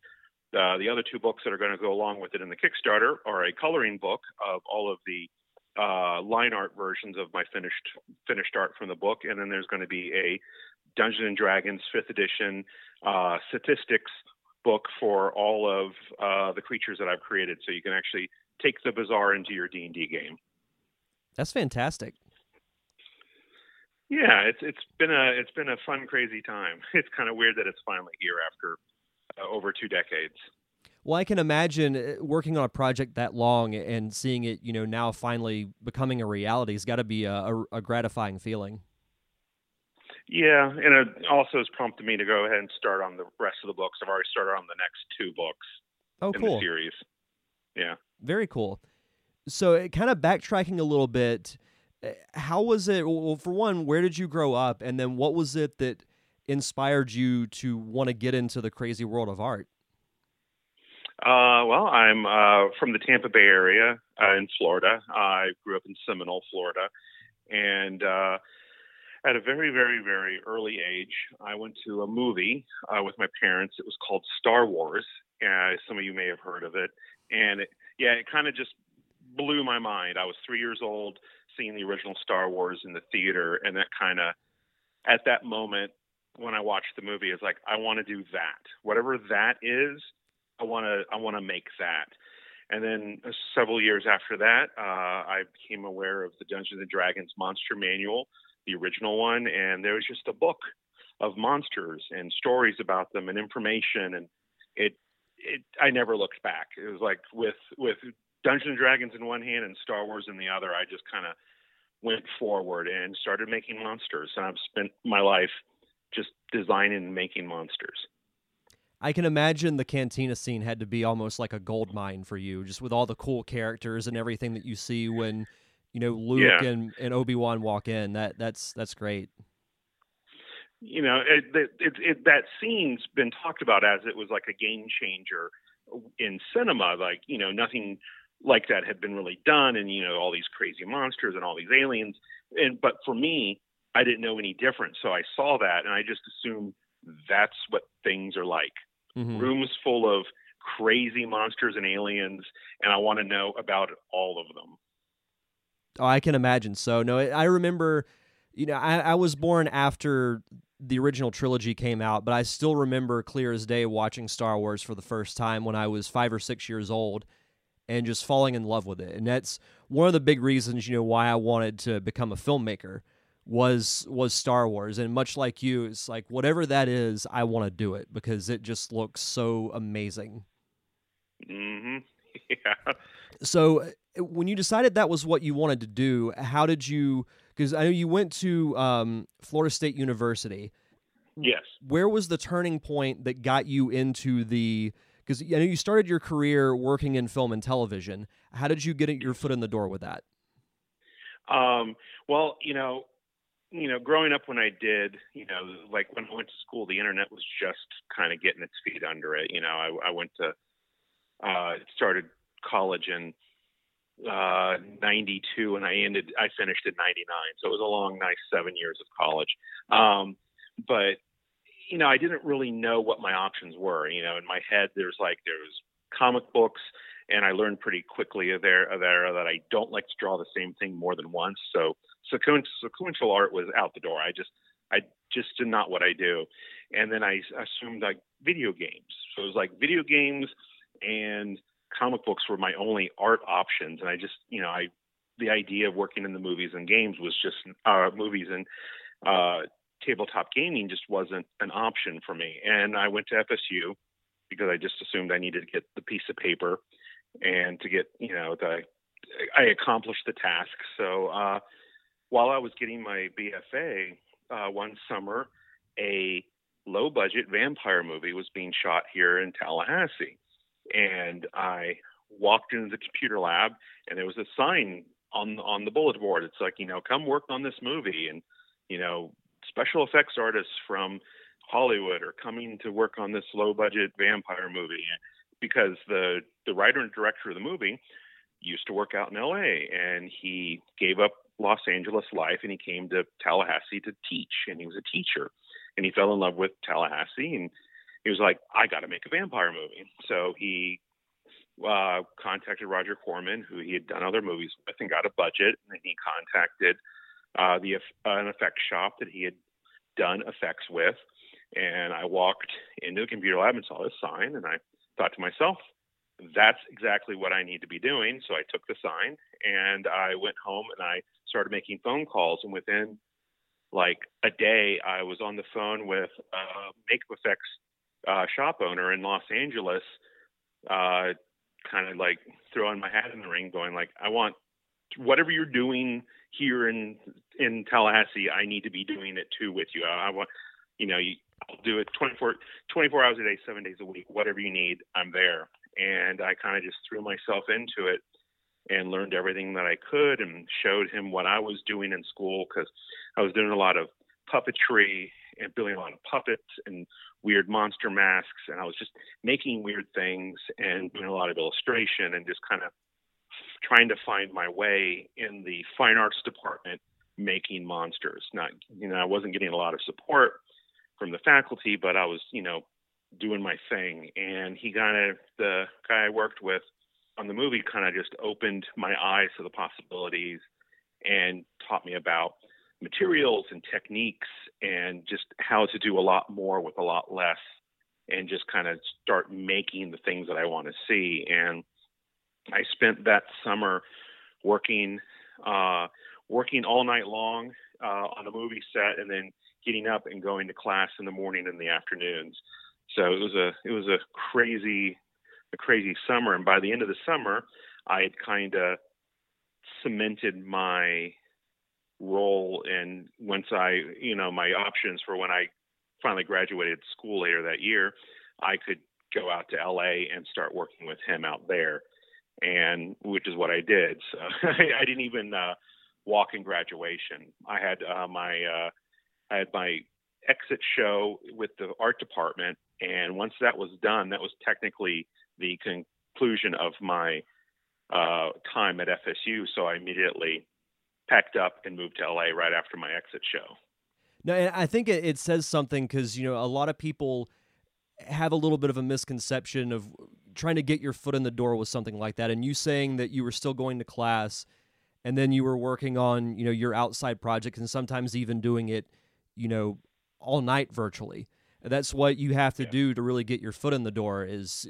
uh, the other two books that are going to go along with it in the Kickstarter are a coloring book of all of the uh, line art versions of my finished finished art from the book, and then there's going to be a Dungeons and Dragons fifth edition uh, statistics book for all of uh, the creatures that I've created, so you can actually take the bazaar into your D and D game. That's fantastic. Yeah, it's it's been a it's been a fun, crazy time. It's kind of weird that it's finally here after uh, over two decades. Well, I can imagine uh, working on a project that long and seeing it, you know, now finally becoming a reality has got to be a, a, a, gratifying feeling. Yeah, and it also has prompted me to go ahead and start on the rest of the books. I've already started on the next two books oh, in cool. the series. Yeah. Very cool so uh, kind of backtracking a little bit uh, how was it well for one where did you grow up and then what was it that inspired you to want to get into the crazy world of art? Uh, well i'm uh, from the tampa bay area uh, in florida. I grew up in seminole florida. And uh, at a very very very early age i went to a movie with my parents. It was called star wars. Some of you may have heard of it. And it, yeah it kind of just blew my mind. I was three years old seeing the original Star Wars in the theater, and that kind of, at that moment, when I watched the movie is like I want to do that. Whatever that is, I want to I want to make that. And then uh, several years after that, uh, I became aware of the Dungeons and Dragons Monster Manual, the original one, and there was just a book of monsters and stories about them and information, and it it I never looked back. It was like with with Dungeons and Dragons in one hand and Star Wars in the other. I just kind of went forward and started making monsters, and I've spent my life just designing and making monsters. I can imagine the cantina scene had to be almost like a gold mine for you, just with all the cool characters and everything that you see when, you know, Luke yeah. and, and Obi Wan walk in. That that's that's great. You know, it, it, it, that scene's been talked about as it was like a game changer in cinema. Like, you know, nothing like that had been really done, and you know, all these crazy monsters and all these aliens. And but for me, I didn't know any different, so I saw that and I just assumed that's what things are like mm-hmm. rooms full of crazy monsters and aliens, and I want to know about all of them. Oh, I can imagine. So no, I remember, you know, I, I was born after the original trilogy came out, but I still remember clear as day watching Star Wars for the first time when I was five or six years old and just falling in love with it. And that's one of the big reasons, you know, why I wanted to become a filmmaker was was Star Wars and much like you it's like whatever that is I want to do it because it just looks so amazing. Mhm. Yeah. So uh, when you decided that was what you wanted to do, how did you cuz I know you went to um, Florida State University. Yes. Where was the turning point that got you into the cuz I know you started your career working in film and television. How did you get your foot in the door with that? Um, well, you know, you know, growing up when I did, you know, like when I went to school, the internet was just kind of getting its feet under it. You know, I, I went to, uh, started college in uh, 92 and I ended, I finished at 99. So it was a long, nice seven years of college. Um, but, you know, I didn't really know what my options were. You know, in my head, there's like, there's comic books, and I learned pretty quickly there, there that I don't like to draw the same thing more than once. So sequential art was out the door. I just I just did not what I do. And then I assumed like video games. So it was like video games and comic books were my only art options. And I just, you know, I the idea of working in the movies and games was just uh, movies and uh, tabletop gaming just wasn't an option for me. And I went to FSU because I just assumed I needed to get the piece of paper and to get, you know, the I accomplished the task. So uh, while I was getting my BFA uh, one summer, a low budget vampire movie was being shot here in Tallahassee. And I walked into the computer lab and there was a sign on on the bulletin board. It's like, you know, come work on this movie and, you know, special effects artists from Hollywood are coming to work on this low budget vampire movie because the the writer and director of the movie used to work out in LA and he gave up Los Angeles life and he came to Tallahassee to teach and he was a teacher and he fell in love with Tallahassee and he was like I got to make a vampire movie so he uh, contacted Roger Corman who he had done other movies with and got a budget and then he contacted uh, the uh, an effects shop that he had done effects with and I walked into the computer lab and saw this sign and I thought to myself that's exactly what I need to be doing. So I took the sign and I went home and I started making phone calls. And within like a day, I was on the phone with a makeup effects uh, shop owner in Los Angeles, uh, kind of like throwing my hat in the ring, going like, I want whatever you're doing here in in Tallahassee, I need to be doing it too with you. I, I want, you know, you, I'll do it 24, 24 hours a day, seven days a week, whatever you need, I'm there and I kind of just threw myself into it and learned everything that I could and showed him what I was doing in school because I was doing a lot of puppetry and building a lot of puppets and weird monster masks and I was just making weird things and doing a lot of illustration and just kind of trying to find my way in the fine arts department making monsters not you know I wasn't getting a lot of support from the faculty but I was you know doing my thing. And he kind of, the guy I worked with on the movie kind of just opened my eyes to the possibilities and taught me about materials and techniques and just how to do a lot more with a lot less and just kind of start making the things that I want to see. And I spent that summer working uh, working all night long uh, on a movie set, and then getting up and going to class in the morning and the afternoons. So it was a it was a crazy a crazy summer. And by the end of the summer, I had kind of cemented my role and once I, you know, my options for when I finally graduated school later that year, I could go out to LA and start working with him out there. And which is what I did. So I, I didn't even uh, walk in graduation. I had uh, my uh, I had my exit show with the art department, and once that was done, that was technically the conclusion of my uh, time at FSU. So I immediately packed up and moved to LA right after my exit show. No, and I think it, it says something because you know a lot of people have a little bit of a misconception of trying to get your foot in the door with something like that, and you saying that you were still going to class, and then you were working on you know your outside projects, and sometimes even doing it, you know, all night virtually. That's what you have to yeah. do to really get your foot in the door. Is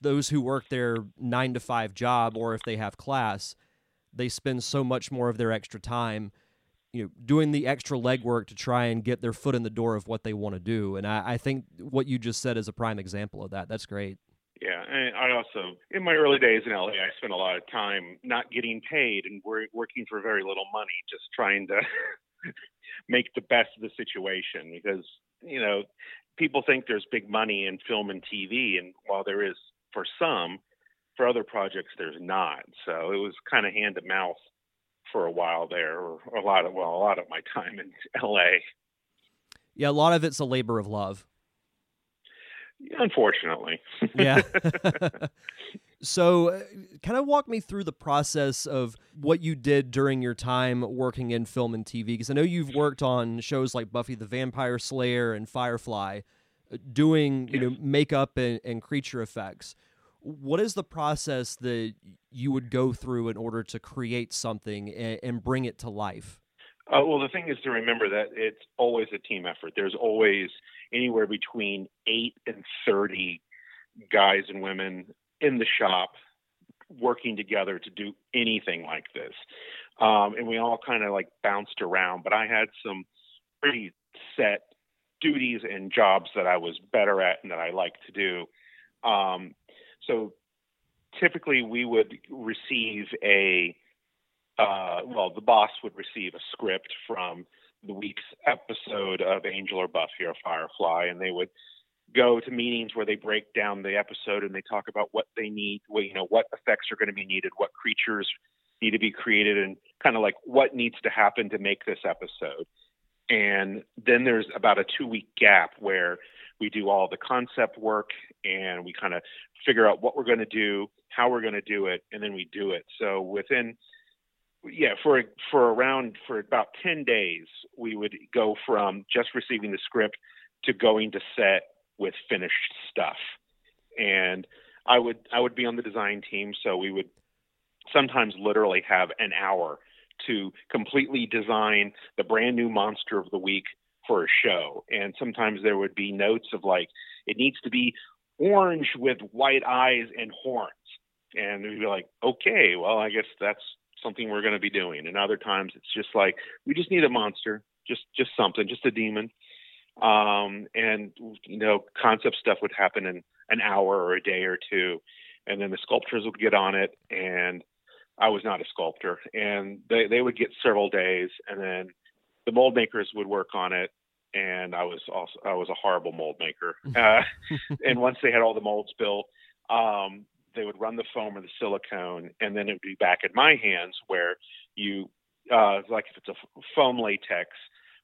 those who work their nine to five job, or if they have class, they spend so much more of their extra time you know doing the extra legwork to try and get their foot in the door of what they want to do. And I, I, think what you just said is a prime example of that. That's great. Yeah and i also in my early days in la i spent a lot of time not getting paid and working for very little money just trying to make the best of the situation because you know people think there's big money in film and tv and while there is for some for other projects there's not so it was kind of hand to mouth for a while there, or a lot of well, a lot of my time in L.A. Yeah, a lot of it's a labor of love. Unfortunately. yeah. so, uh, kind of walk me through the process of what you did during your time working in film and TV, because I know you've worked on shows like Buffy the Vampire Slayer and Firefly, uh, doing you know makeup and, and creature effects what is the process that you would go through in order to create something and, and bring it to life? Uh, well, the thing is to remember that it's always a team effort. There's always anywhere between eight and 30 guys and women in the shop working together to do anything like this. Um, and we all kind of like bounced around, but I had some pretty set duties and jobs that I was better at and that I like to do. Um, so typically we would receive a uh, well, the boss would receive a script from the week's episode of Angel or Buffy or Firefly, and they would go to meetings where they break down the episode and they talk about what they need, what, you know, what effects are going to be needed, what creatures need to be created, and kind of like what needs to happen to make this episode. And then there's about a two week gap where we do all the concept work and we kind of figure out what we're going to do, how we're going to do it, and then we do it. So within yeah, for for around for about 10 days, we would go from just receiving the script to going to set with finished stuff. And I would I would be on the design team, so we would sometimes literally have an hour to completely design the brand new monster of the week for a show. And sometimes there would be notes of like, it needs to be orange with white eyes and horns. And we'd be like, okay, well, I guess that's something we're going to be doing. And other times it's just like, we just need a monster, just, just something, just a demon. Um, and, you know, concept stuff would happen in an hour or a day or two. And then the sculptors would get on it. And I was not a sculptor. And they, they would get several days. And then the mold makers would work on it and I was also I was a horrible mold maker. Uh, and once they had all the molds built, um, they would run the foam or the silicone, and then it would be back in my hands where you uh, like if it's a foam latex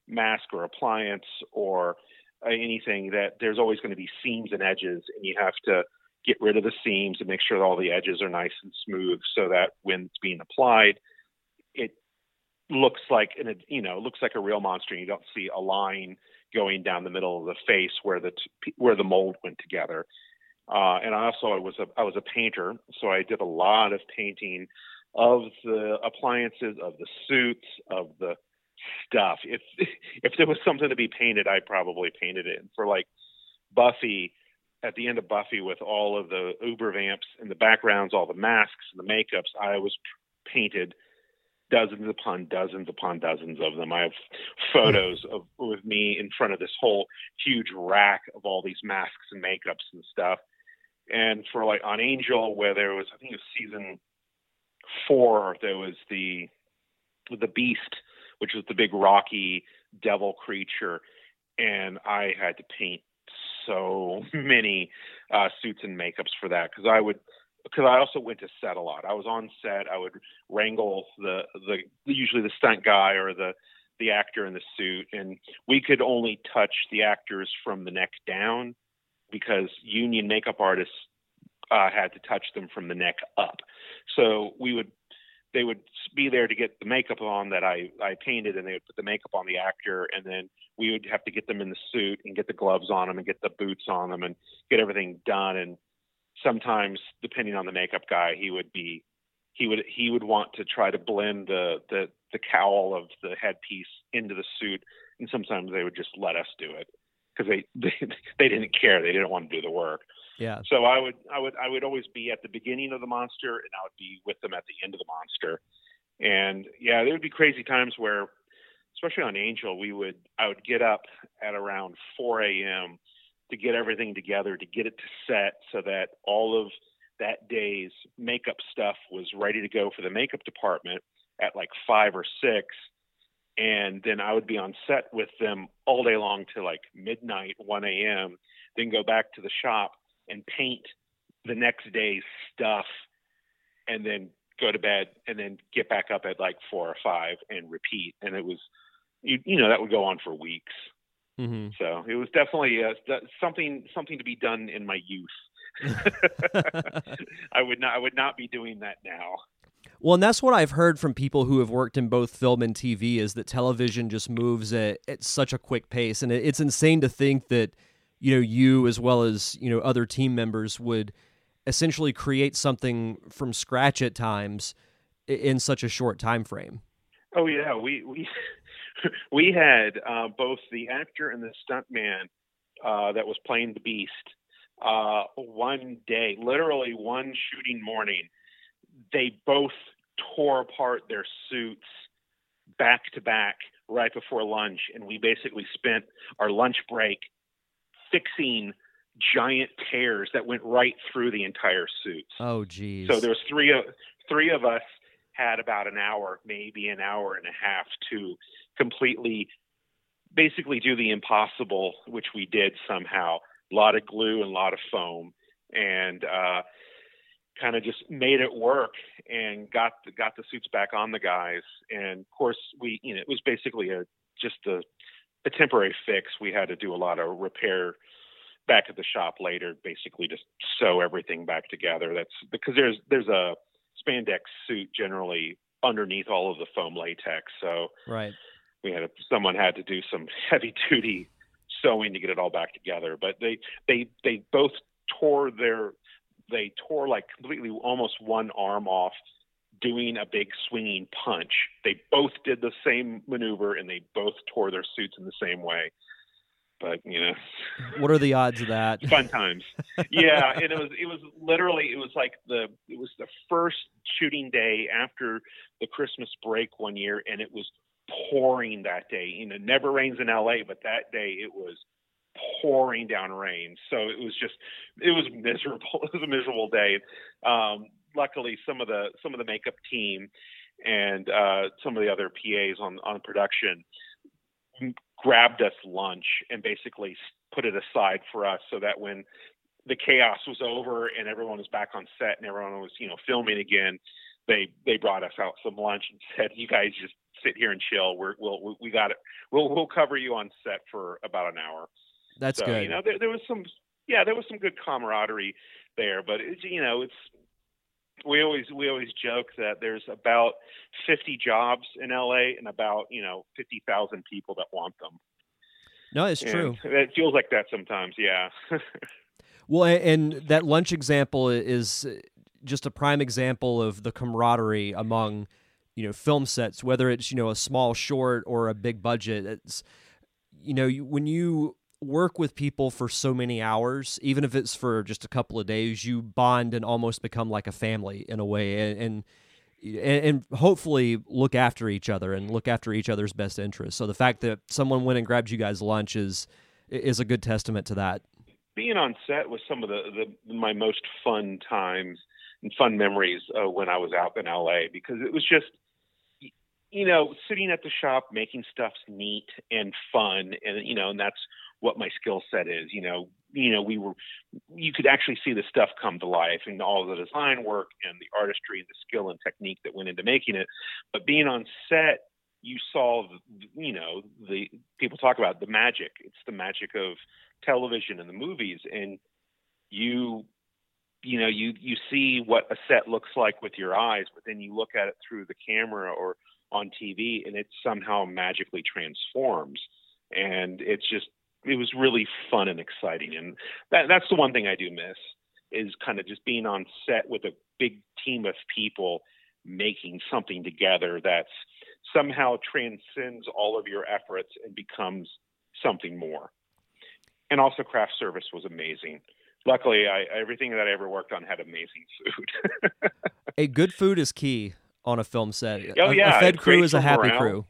mask or appliance or anything that there's always going to be seams and edges, and you have to get rid of the seams and make sure that all the edges are nice and smooth so that when it's being applied, looks like an you know looks like a real monster. You don't see a line going down the middle of the face where the t- where the mold went together. Uh, and I also I was a I was a painter, so I did a lot of painting of the appliances, of the suits, of the stuff. If if there was something to be painted, I probably painted it. And for like Buffy, at the end of Buffy, with all of the Uber vamps and the backgrounds, all the masks and the makeups, I was painted dozens upon dozens upon dozens of them. I have photos of with me in front of this whole huge rack of all these masks and makeups and stuff. And for like on Angel, where there was, I think it was season four, there was the the Beast, which was the big rocky devil creature, and I had to paint so many uh, suits and makeups for that because I would because I also went to set a lot. I was on set. I would wrangle the the usually the stunt guy or the the actor in the suit, and we could only touch the actors from the neck down because union makeup artists uh, had to touch them from the neck up. So we would they would be there to get the makeup on that I I painted, and they would put the makeup on the actor, and then we would have to get them in the suit and get the gloves on them and get the boots on them and get everything done and sometimes depending on the makeup guy he would be he would he would want to try to blend the the the cowl of the headpiece into the suit and sometimes they would just let us do it because they, they they didn't care. They didn't want to do the work. Yeah. So i would i would i would always be at the beginning of the monster and i would be with them at the end of the monster. And yeah there would be crazy times where especially on angel we would i would get up at around 4 a.m to get everything together to get it to set so that all of that day's makeup stuff was ready to go for the makeup department at like five or six and then I would be on set with them all day long to like midnight, 1 a.m. Then go back to the shop and paint the next day's stuff, and then go to bed, and then get back up at like four or five and repeat. And it was, you, you know, that would go on for weeks. Mm-hmm. So it was definitely uh, something something to be done in my youth. I would not I would not be doing that now. Well, and that's what I've heard from people who have worked in both film and TV is that television just moves at, at such a quick pace, and it's insane to think that you know you as well as you know other team members would essentially create something from scratch at times in such a short time frame. Oh yeah, we we we had uh, both the actor and the stuntman uh, that was playing the Beast uh, one day, literally one shooting morning. They both tore apart their suits back to back right before lunch, and we basically spent our lunch break fixing giant tears that went right through the entire suits. Oh, geez. So there was three of three of us had about an hour, maybe an hour and a half to completely basically do the impossible, which we did somehow. A lot of glue and a lot of foam, and uh, kind of just made it work and got the, got the suits back on the guys. And of course, we you know it was basically a just a, a temporary fix. We had to do a lot of repair back at the shop later, basically just sew everything back together. That's because there's there's a spandex suit generally underneath all of the foam latex. So right, we had a, someone had to do some heavy duty sewing to get it all back together. But they they they both tore their they tore like completely almost one arm off doing a big swinging punch. They both did the same maneuver and they both tore their suits in the same way but you know what are the odds of that fun times yeah and it was it was literally it was like the it was the first shooting day after the christmas break one year and it was pouring that day. You know never rains in la but that day it was pouring down rain. So it was just it was miserable. It was a miserable day. Um luckily some of the some of the makeup team and uh some of the other pas on on production grabbed us lunch and basically put it aside for us so that when the chaos was over and everyone was back on set and everyone was you know filming again they they brought us out some lunch and said you guys just sit here and chill we're we'll we got it we'll we'll cover you on set for about an hour that's so, good you know there, there was some yeah there was some good camaraderie there but it's you know it's we always we always joke that there's about 50 jobs in LA and about you know 50,000 people that want them. No, it's and true. It feels like that sometimes, yeah. well, and that lunch example is just a prime example of the camaraderie among you know film sets, whether it's you know a small short or a big budget. It's you know when you work with people for so many hours, even if it's for just a couple of days, you bond and almost become like a family in a way, and, and and, hopefully look after each other and look after each other's best interests. So the fact that someone went and grabbed you guys lunch is is a good testament to that. Being on set was some of the, the my most fun times and fun memories uh, when I was out in LA because it was just you know sitting at the shop making stuff's neat and fun and you know and that's what my skill set is you know. You know we were you could actually see the stuff come to life and all the design work and the artistry and the skill and technique that went into making it. But being on set you saw you know the people talk about the magic. It's the magic of television and the movies and you you know you you see what a set looks like with your eyes but then you look at it through the camera or on TV and it somehow magically transforms and it's just it was really fun and exciting and that that's the one thing I do miss is kind of just being on set with a big team of people making something together that's somehow transcends all of your efforts and becomes something more. And also craft service was amazing. Luckily, I, everything that I ever worked on had amazing food. a good food is key on a film set. Oh yeah, a, fed crew is a happy morale. crew.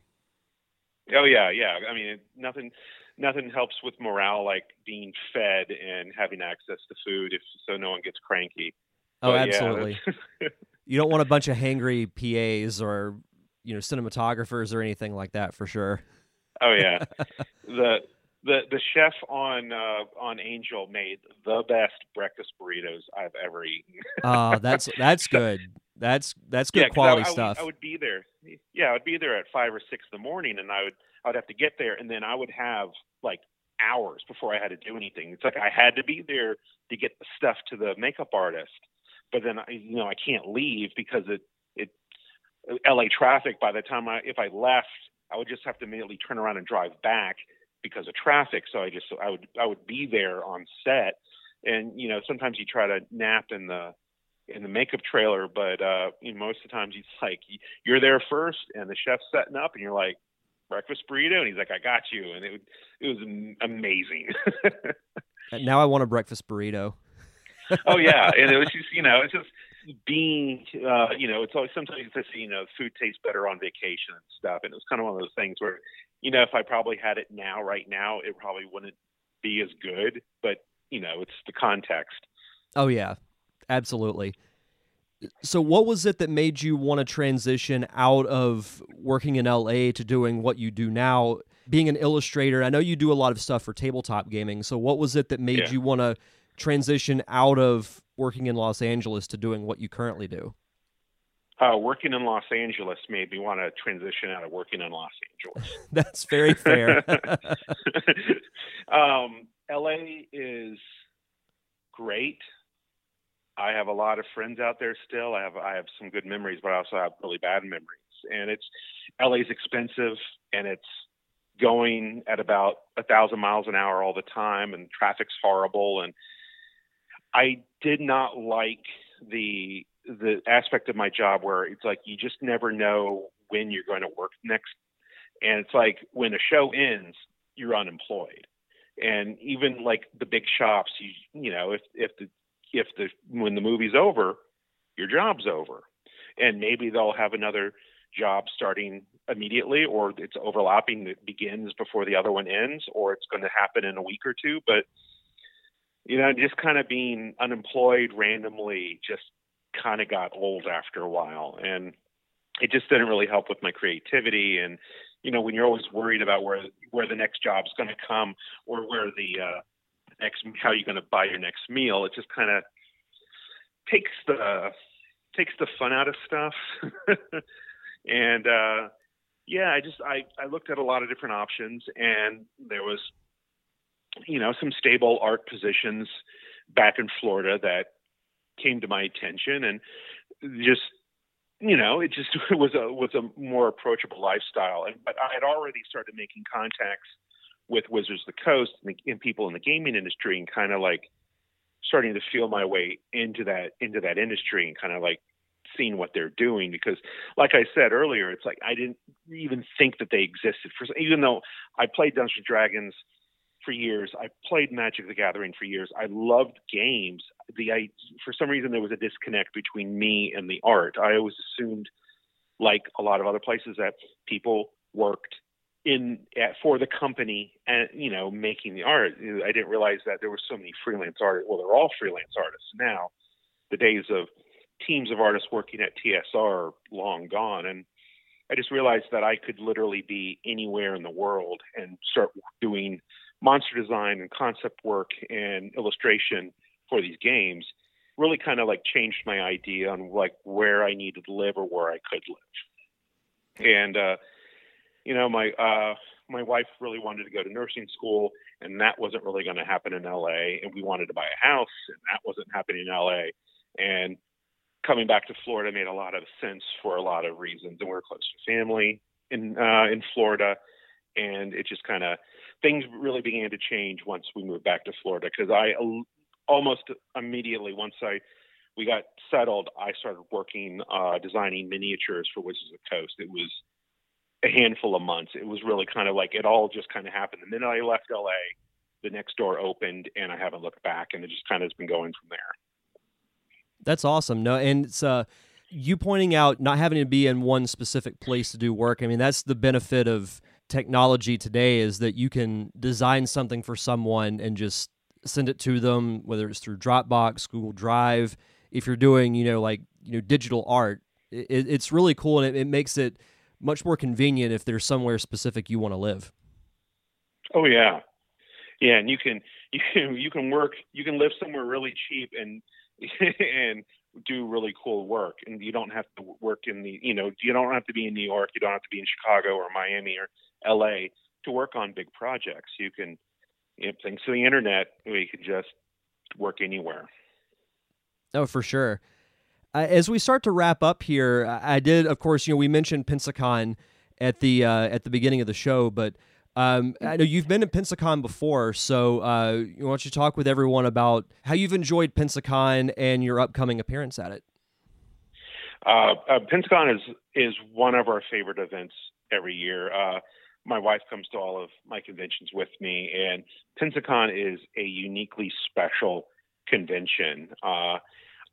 Oh yeah, yeah. I mean, nothing, nothing helps with morale like being fed and having access to food, if so no one gets cranky. Oh, but, absolutely. Yeah, you don't want a bunch of hangry PAs or you know cinematographers or anything like that for sure. Oh yeah, the the the chef on uh, on Angel made the best breakfast burritos I've ever eaten. oh, that's that's good. That's that's good yeah, quality I, I stuff. I would be there. Yeah, I would be there at five or six in the morning, and I would I would have to get there, and then I would have like hours before I had to do anything. It's like I had to be there to get the stuff to the makeup artist, but then I, you know I can't leave because it it LA traffic. By the time I if I left, I would just have to immediately turn around and drive back because of traffic. So I just I would I would be there on set, and you know sometimes you try to nap in the in the makeup trailer, but uh, you know, most of the times he's like, you're there first, and the chef's setting up, and you're like, breakfast burrito, and he's like, I got you, and it it was amazing. now I want a breakfast burrito. oh yeah, and it was just you know it's just being uh, you know it's always sometimes it's you know food tastes better on vacation and stuff, and it was kind of one of those things where you know if I probably had it now right now it probably wouldn't be as good, but you know it's the context. Oh yeah, Absolutely. So, what was it that made you want to transition out of working in LA to doing what you do now? Being an illustrator, I know you do a lot of stuff for tabletop gaming. So, what was it that made yeah. you want to transition out of working in Los Angeles to doing what you currently do? Uh, working in Los Angeles made me want to transition out of working in Los Angeles. That's very fair. um, LA is great. I have a lot of friends out there still. I have I have some good memories, but I also have really bad memories. And it's LA's expensive and it's going at about a thousand miles an hour all the time and traffic's horrible and I did not like the the aspect of my job where it's like you just never know when you're going to work next and it's like when a show ends you're unemployed and even like the big shops you you know if if the if the when the movie's over, your job's over, and maybe they'll have another job starting immediately, or it's overlapping that begins before the other one ends, or it's going to happen in a week or two. But you know, just kind of being unemployed randomly just kind of got old after a while, and it just didn't really help with my creativity. And you know when you're always worried about where where the next job's going to come or where the uh next how you're going to buy your next meal. It just kind of takes the takes the fun out of stuff. and uh, yeah, I just I I looked at a lot of different options, and there was you know some stable art positions back in Florida that came to my attention, and just you know, it just was a was a more approachable lifestyle. And but I had already started making contacts with Wizards of the Coast and, the, and people in the gaming industry and kind of like starting to feel my way into that into that industry and kind of like seeing what they're doing because, like I said earlier, it's like I didn't even think that they existed. For even though I played Dungeons and Dragons for years, I played Magic the Gathering for years. I loved games. The I for some reason there was a disconnect between me and the art. I always assumed, like a lot of other places, that people worked in at, for the company and you know making the art. I didn't realize that there were so many freelance artists. Well, they're all freelance artists now. The days of teams of artists working at TSR are long gone, and I just realized that I could literally be anywhere in the world and start doing monster design and concept work and illustration for these games. Really, kind of like changed my idea on like where I needed to live or where I could live, and. uh you know, my uh, my wife really wanted to go to nursing school, and that wasn't really going to happen in LA. And we wanted to buy a house, and that wasn't happening in LA. And coming back to Florida made a lot of sense for a lot of reasons. And we we're close to family in uh, in Florida, and it just kind of things really began to change once we moved back to Florida because I almost immediately once I we got settled, I started working uh, designing miniatures for Wizards of the Coast. It was a handful of months. It was really kind of like it all just kind of happened. The minute I left LA, the next door opened, and I haven't looked back, and it just kind of has been going from there. That's awesome. No, and it's uh, you pointing out not having to be in one specific place to do work. I mean, that's the benefit of technology today is that you can design something for someone and just send it to them, whether it's through Dropbox, Google Drive. If you're doing, you know, like you know, digital art, it, it's really cool, and it, it makes it much more convenient if there's somewhere specific you want to live. Oh yeah, yeah, and you can you can you can work you can live somewhere really cheap and and do really cool work, and you don't have to work in the you know you don't have to be in New York, you don't have to be in Chicago or Miami or L.A. to work on big projects. You can you know, thanks to the internet, you can just work anywhere. Oh, for sure. Uh, as we start to wrap up here, I did, of course, you know, we mentioned Pensacon at the uh, at the beginning of the show, but um, I know you've been at Pensacon before, so uh, why don't you talk with everyone about how you've enjoyed Pensacon and your upcoming appearance at it? Uh, uh, Pensacon is is one of our favorite events every year. Uh, my wife comes to all of my conventions with me, and Pensacon is a uniquely special convention.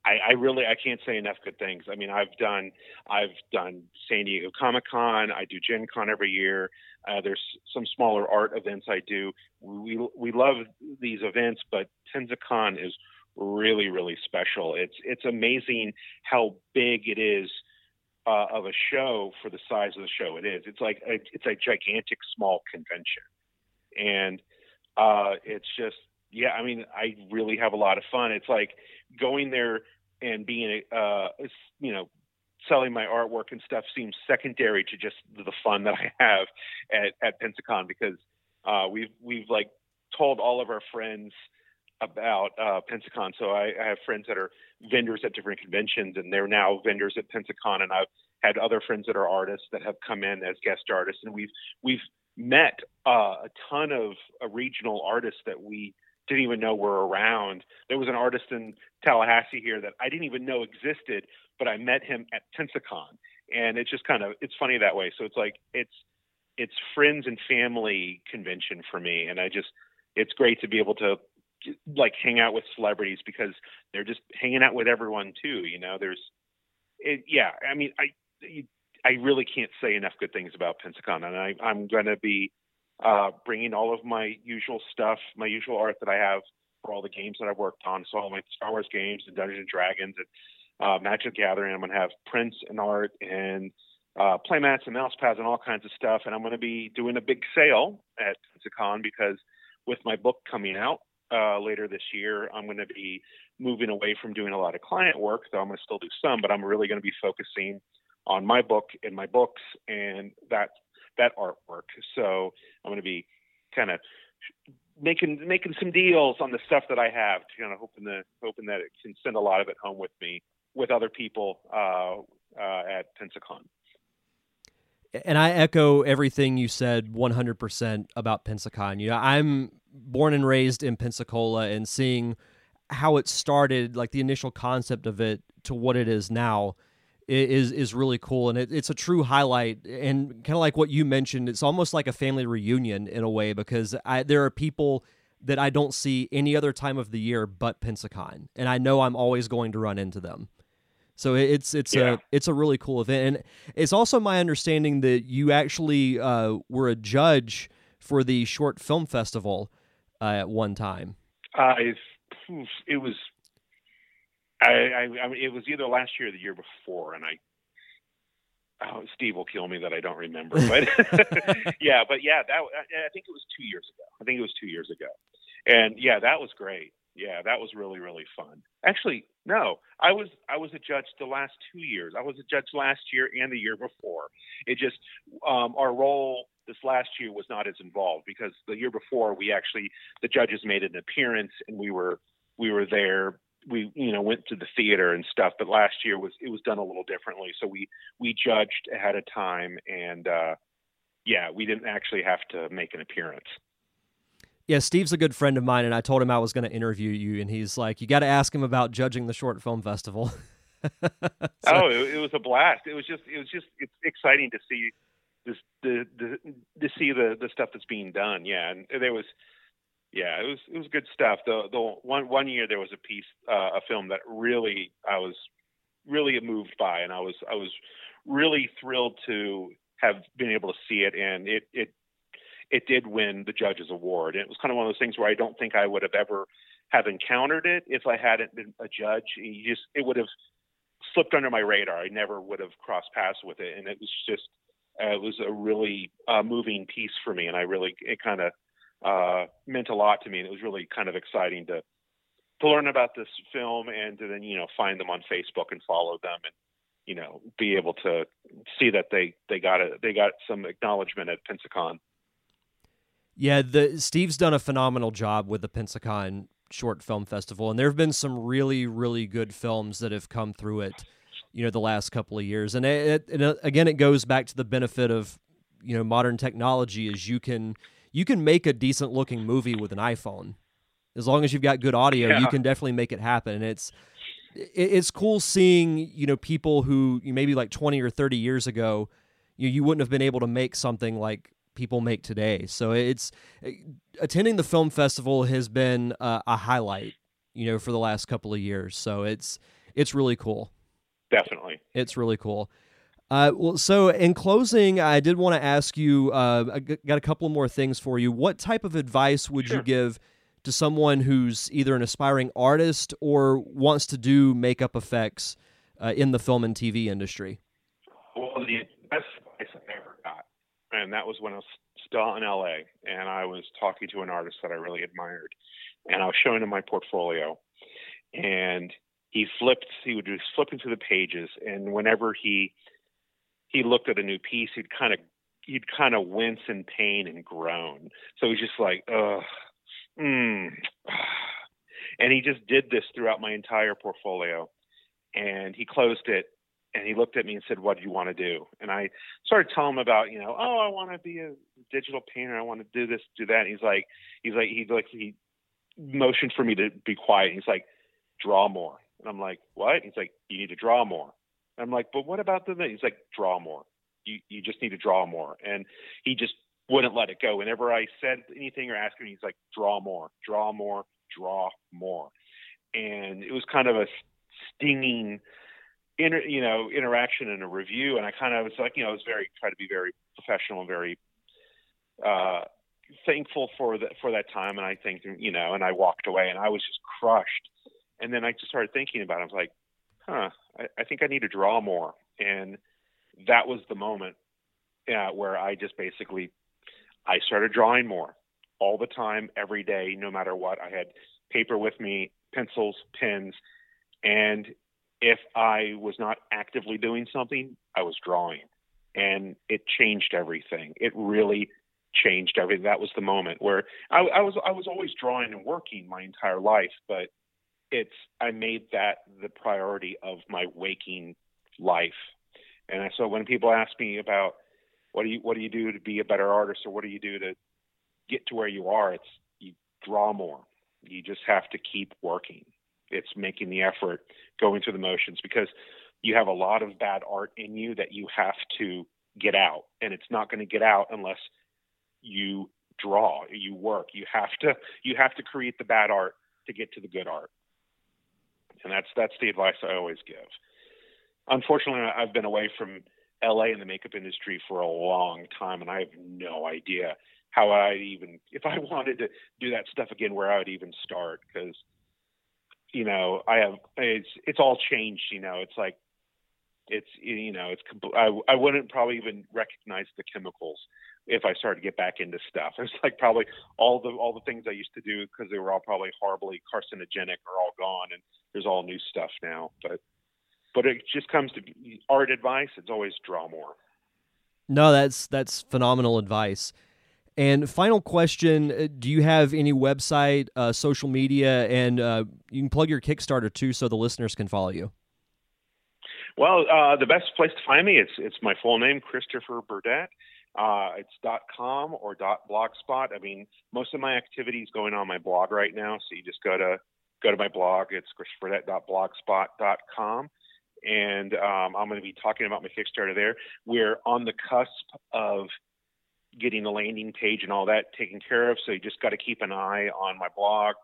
I, I really I can't say enough good things. I mean, I've done I've done San Diego Comic Con. I do Gen Con every year. Uh, there's some smaller art events I do. We we love these events, but Pensacon is really really special. It's it's amazing how big it is uh, of a show for the size of the show it is. It's like a, it's a gigantic small convention, and uh, it's just yeah. I mean, I really have a lot of fun. It's like going there and being uh you know selling my artwork and stuff seems secondary to just the fun that I have at at Pensacon because uh we've we've like told all of our friends about uh, Pensacon. So I, I, have friends that are vendors at different conventions, and they're now vendors at Pensacon. And I've had other friends that are artists that have come in as guest artists, and we've we've met uh, a ton of uh, regional artists that we didn't even know were around. There was an artist in Tallahassee here that I didn't even know existed, but I met him at Pensacon, and it's just kind of it's funny that way. So it's like it's it's friends and family convention for me, and I just it's great to be able to like hang out with celebrities because they're just hanging out with everyone too. You know, there's it, yeah. I mean, I I really can't say enough good things about Pensacon, and I, I'm going to be uh, bringing all of my usual stuff, my usual art that I have for all the games that I've worked on. So all my Star Wars games and Dungeons and Dragons and uh, Magic Gathering. I'm going to have prints and art and uh, playmats and mouse pads and all kinds of stuff. And I'm going to be doing a big sale at Pensacon because with my book coming out uh, later this year, I'm going to be moving away from doing a lot of client work, though I'm going to still do some, but I'm really going to be focusing on my book and my books and that that artwork. So I'm going to be kind of making making some deals on the stuff that I have, to kind of hoping that hoping that it can send a lot of it home with me with other people uh, uh, at Pensacon. And I echo everything you said 100% about Pensacon. You know, I'm born and raised in Pensacola and seeing how it started, like the initial concept of it to what it is now, is is really cool and it, it's a true highlight and kind of like what you mentioned it's almost like a family reunion in a way because I, there are people that I don't see any other time of the year but Pensacon and I know I'm always going to run into them so it's it's yeah. a it's a really cool event and it's also my understanding that you actually uh, were a judge for the short film festival uh, at one time uh, it was I, I, I mean, it was either last year or the year before, and I. Oh, Steve will kill me that I don't remember, but yeah, but yeah, that I think it was two years ago. I think it was two years ago, and yeah, that was great. Yeah, that was really really fun. Actually, no, I was I was a judge the last two years. I was a judge last year and the year before. It just um, our role this last year was not as involved because the year before we actually the judges made an appearance and we were we were there we you know went to the theater and stuff but last year was it was done a little differently. So we we judged ahead of time and uh yeah we didn't actually have to make an appearance. Yeah steve's a good friend of mine and i told him i was going to interview you and he's like you got to ask him about judging the short film festival. So, oh it, it was a blast. It was just it was just it's exciting to see this the, the to see the the stuff that's being done. Yeah and there was yeah, it was it was good stuff. The the one one year there was a piece uh, a film that really I was really moved by, and I was I was really thrilled to have been able to see it, and it it it did win the judges award. And it was kind of one of those things where I don't think I would have ever have encountered it if I hadn't been a judge. You just it would have slipped under my radar. I never would have crossed paths with it, and it was just uh, it was a really uh, moving piece for me, and I really it kind of uh, meant a lot to me, and it was really kind of exciting to to learn about this film and to then you know find them on Facebook and follow them and you know be able to see that they they got a they got some acknowledgement at Pensacon. Yeah, the Steve's done a phenomenal job with the Pensacon Short Film Festival, and there have been some really really good films that have come through it. You know, the last couple of years, and it, it, it again, it goes back to the benefit of you know modern technology, is you can you can make a decent looking movie with an iPhone. As long as you've got good audio, yeah. you can definitely make it happen. And it's it's cool seeing you know people who maybe like 20 or 30 years ago you, you wouldn't have been able to make something like people make today so it's attending the film festival has been uh, a highlight you know for the last couple of years so it's it's really cool definitely it's really cool uh, well, so in closing, I did want to ask you. Uh, I got a couple more things for you. What type of advice would sure. you give to someone who's either an aspiring artist or wants to do makeup effects uh, in the film and TV industry? Well, the best advice I ever got, and that was when I was still in LA, and I was talking to an artist that I really admired, and I was showing him my portfolio, and he flipped. He would just flip into the pages, and whenever he he looked at a new piece, he'd kind of he'd kind of wince in pain and groan. So he's just like, ugh, mm. and he just did this throughout my entire portfolio. And he closed it and he looked at me and said, "What do you want to do?" And I started telling him about, you know, oh, I want to be a digital painter. I want to do this, do that. And he's like, he's like, he like he motioned for me to be quiet. He's like, draw more. And I'm like, what? He's like, you need to draw more. I'm like, but what about the? He's like, draw more. You you just need to draw more, and he just wouldn't let it go. Whenever I said anything or asked him, he's like, draw more, draw more, draw more, and it was kind of a stinging, inter, you know, interaction and a review. And I kind of was like, you know, I was very try to be very professional very uh, thankful for that for that time. And I think, you know, and I walked away, and I was just crushed. And then I just started thinking about it. I was like, huh, I, I think I need to draw more. And that was the moment uh, where I just basically, I started drawing more all the time, every day, no matter what. I had paper with me, pencils, pens, and if I was not actively doing something, I was drawing. And it changed everything. It really changed everything. That was the moment where I, I was I was always drawing and working my entire life, but it's I made that the priority of my waking life. And so when people ask me about what do you what do you do to be a better artist or what do you do to get to where you are, it's you draw more. You just have to keep working. It's making the effort, going through the motions because you have a lot of bad art in you that you have to get out, and it's not going to get out unless you draw, you work. You have to you have to create the bad art to get to the good art, and that's that's the advice I always give. Unfortunately, I've been away from LA in the makeup industry for a long time, and I have no idea how I even, if I wanted to do that stuff again, where I would even start. Because, you know, I have it's it's all changed. You know, it's like it's you know it's I I wouldn't probably even recognize the chemicals if I started to get back into stuff. It's like probably all the all the things I used to do because they were all probably horribly carcinogenic are all gone, and there's all new stuff now. But but it just comes to art advice. It's always draw more. No, that's that's phenomenal advice. And final question: uh, Do you have any website, uh, social media, and uh, you can plug your Kickstarter too, so the listeners can follow you? Well, uh, the best place to find me it's it's my full name, Christopher Burdett. Uh, it's .com or .blogspot. I mean, most of my activities going on my blog right now. So you just go to go to my blog. It's christopherburdett.blogspot.com and um, I'm going to be talking about my Kickstarter there. We're on the cusp of getting the landing page and all that taken care of, so you just got to keep an eye on my blog.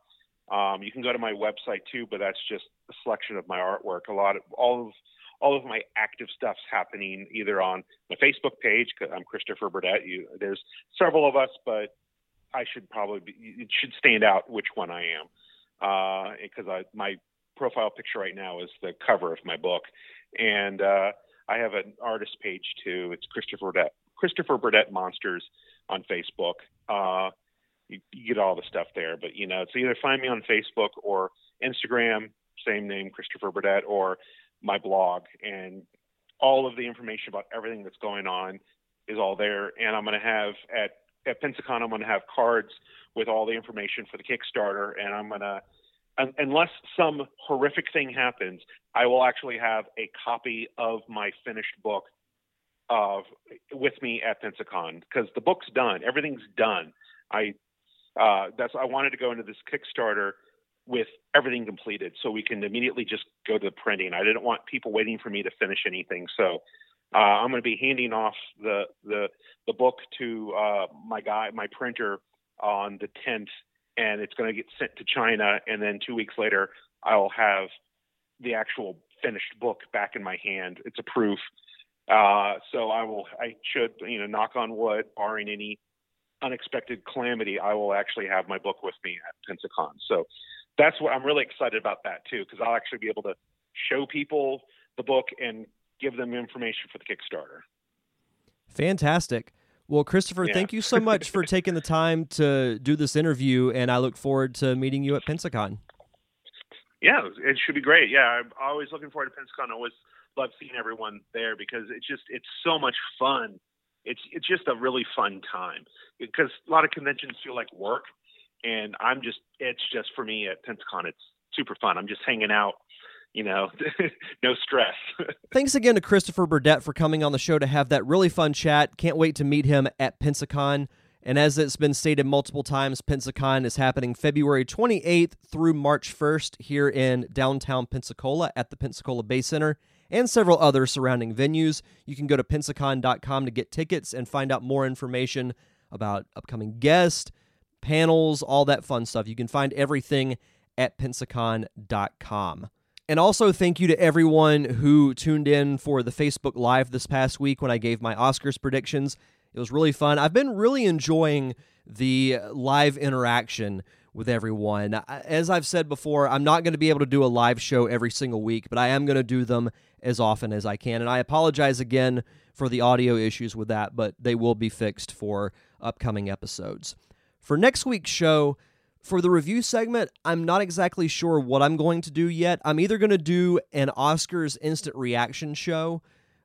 Um, you can go to my website too, but that's just a selection of my artwork. A lot of all of all of my active stuff's happening either on my Facebook page. I'm Christopher Burdett. You, there's several of us, but I should probably be, it should stand out which one I am because uh, my profile picture right now is the cover of my book, and uh, I have an artist page too. It's Christopher Burdett, Christopher Burdett Monsters on Facebook. Uh, you, you, get all the stuff there, but you know, it's either find me on Facebook or Instagram, same name, Christopher Burdett, or my blog, and all of the information about everything that's going on is all there. And I'm going to have at at Pensacon, I'm going to have cards with all the information for the Kickstarter, and I'm going to unless some horrific thing happens, I will actually have a copy of my finished book of with me at Pensacon because the book's done. Everything's done. I uh, that's I wanted to go into this Kickstarter with everything completed so we can immediately just go to the printing. I didn't want people waiting for me to finish anything, so uh, I'm going to be handing off the the the book to uh, my guy, my printer on the 10th and it's going to get sent to China, and then two weeks later, I'll have the actual finished book back in my hand. It's a proof. Uh, so I will, I should, you know, knock on wood, barring any unexpected calamity, I will actually have my book with me at Pensacon. So that's what I'm really excited about that too, because I'll actually be able to show people the book and give them information for the Kickstarter. Fantastic. Well, Christopher, yeah. thank you so much for taking the time to do this interview, and I look forward to meeting you at Pensacon. Yeah, it should be great. Yeah, I'm always looking forward to Pensacon. I always love seeing everyone there because it's just it's so much fun. It's it's just a really fun time because a lot of conventions feel like work, and I'm just it's just for me at Pensacon. It's super fun. I'm just hanging out you know, no stress. Thanks again to Christopher Burdett for coming on the show to have that really fun chat. Can't wait to meet him at Pensacon. And as it's been stated multiple times, Pensacon is happening February 28th through March 1st here in downtown Pensacola at the Pensacola Bay Center and several other surrounding venues. You can go to pensacon.com to get tickets and find out more information about upcoming guests, panels, all that fun stuff. You can find everything at pensacon.com. And also, thank you to everyone who tuned in for the Facebook Live this past week when I gave my Oscars predictions. It was really fun. I've been really enjoying the live interaction with everyone. As I've said before, I'm not going to be able to do a live show every single week, but I am going to do them as often as I can. And I apologize again for the audio issues with that, but they will be fixed for upcoming episodes. For next week's show, for the review segment, I'm not exactly sure what I'm going to do yet. I'm either going to do an Oscars instant reaction show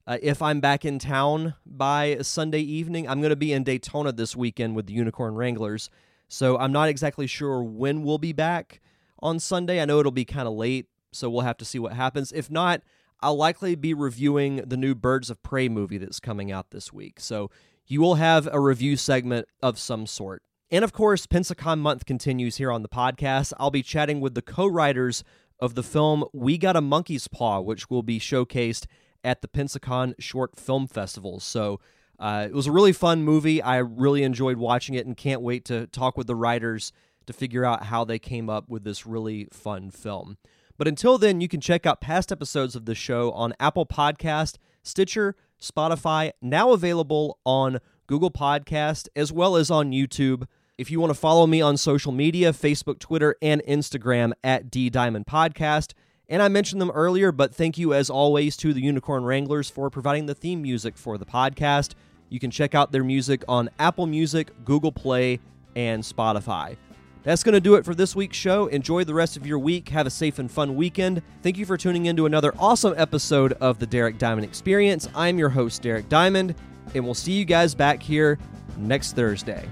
uh, if I'm back in town by Sunday evening. I'm going to be in Daytona this weekend with the Unicorn Wranglers, so I'm not exactly sure when we'll be back on Sunday. I know it'll be kind of late, so we'll have to see what happens. If not, I'll likely be reviewing the new Birds of Prey movie that's coming out this week. So you will have a review segment of some sort. And of course, Pensacon month continues here on the podcast. I'll be chatting with the co writers of the film We Got a Monkey's Paw, which will be showcased at the Pensacon Short Film Festival. So uh, it was a really fun movie. I really enjoyed watching it and can't wait to talk with the writers to figure out how they came up with this really fun film. But until then, you can check out past episodes of the show on Apple Podcast, Stitcher, Spotify, now available on Google Podcast, as well as on YouTube. If you want to follow me on social media, Facebook, Twitter, and Instagram at D Diamond Podcast. And I mentioned them earlier, but thank you as always to the Unicorn Wranglers for providing the theme music for the podcast. You can check out their music on Apple Music, Google Play, and Spotify. That's going to do it for this week's show. Enjoy the rest of your week. Have a safe and fun weekend. Thank you for tuning in to another awesome episode of the Derek Diamond Experience. I'm your host, Derek Diamond, and we'll see you guys back here next Thursday.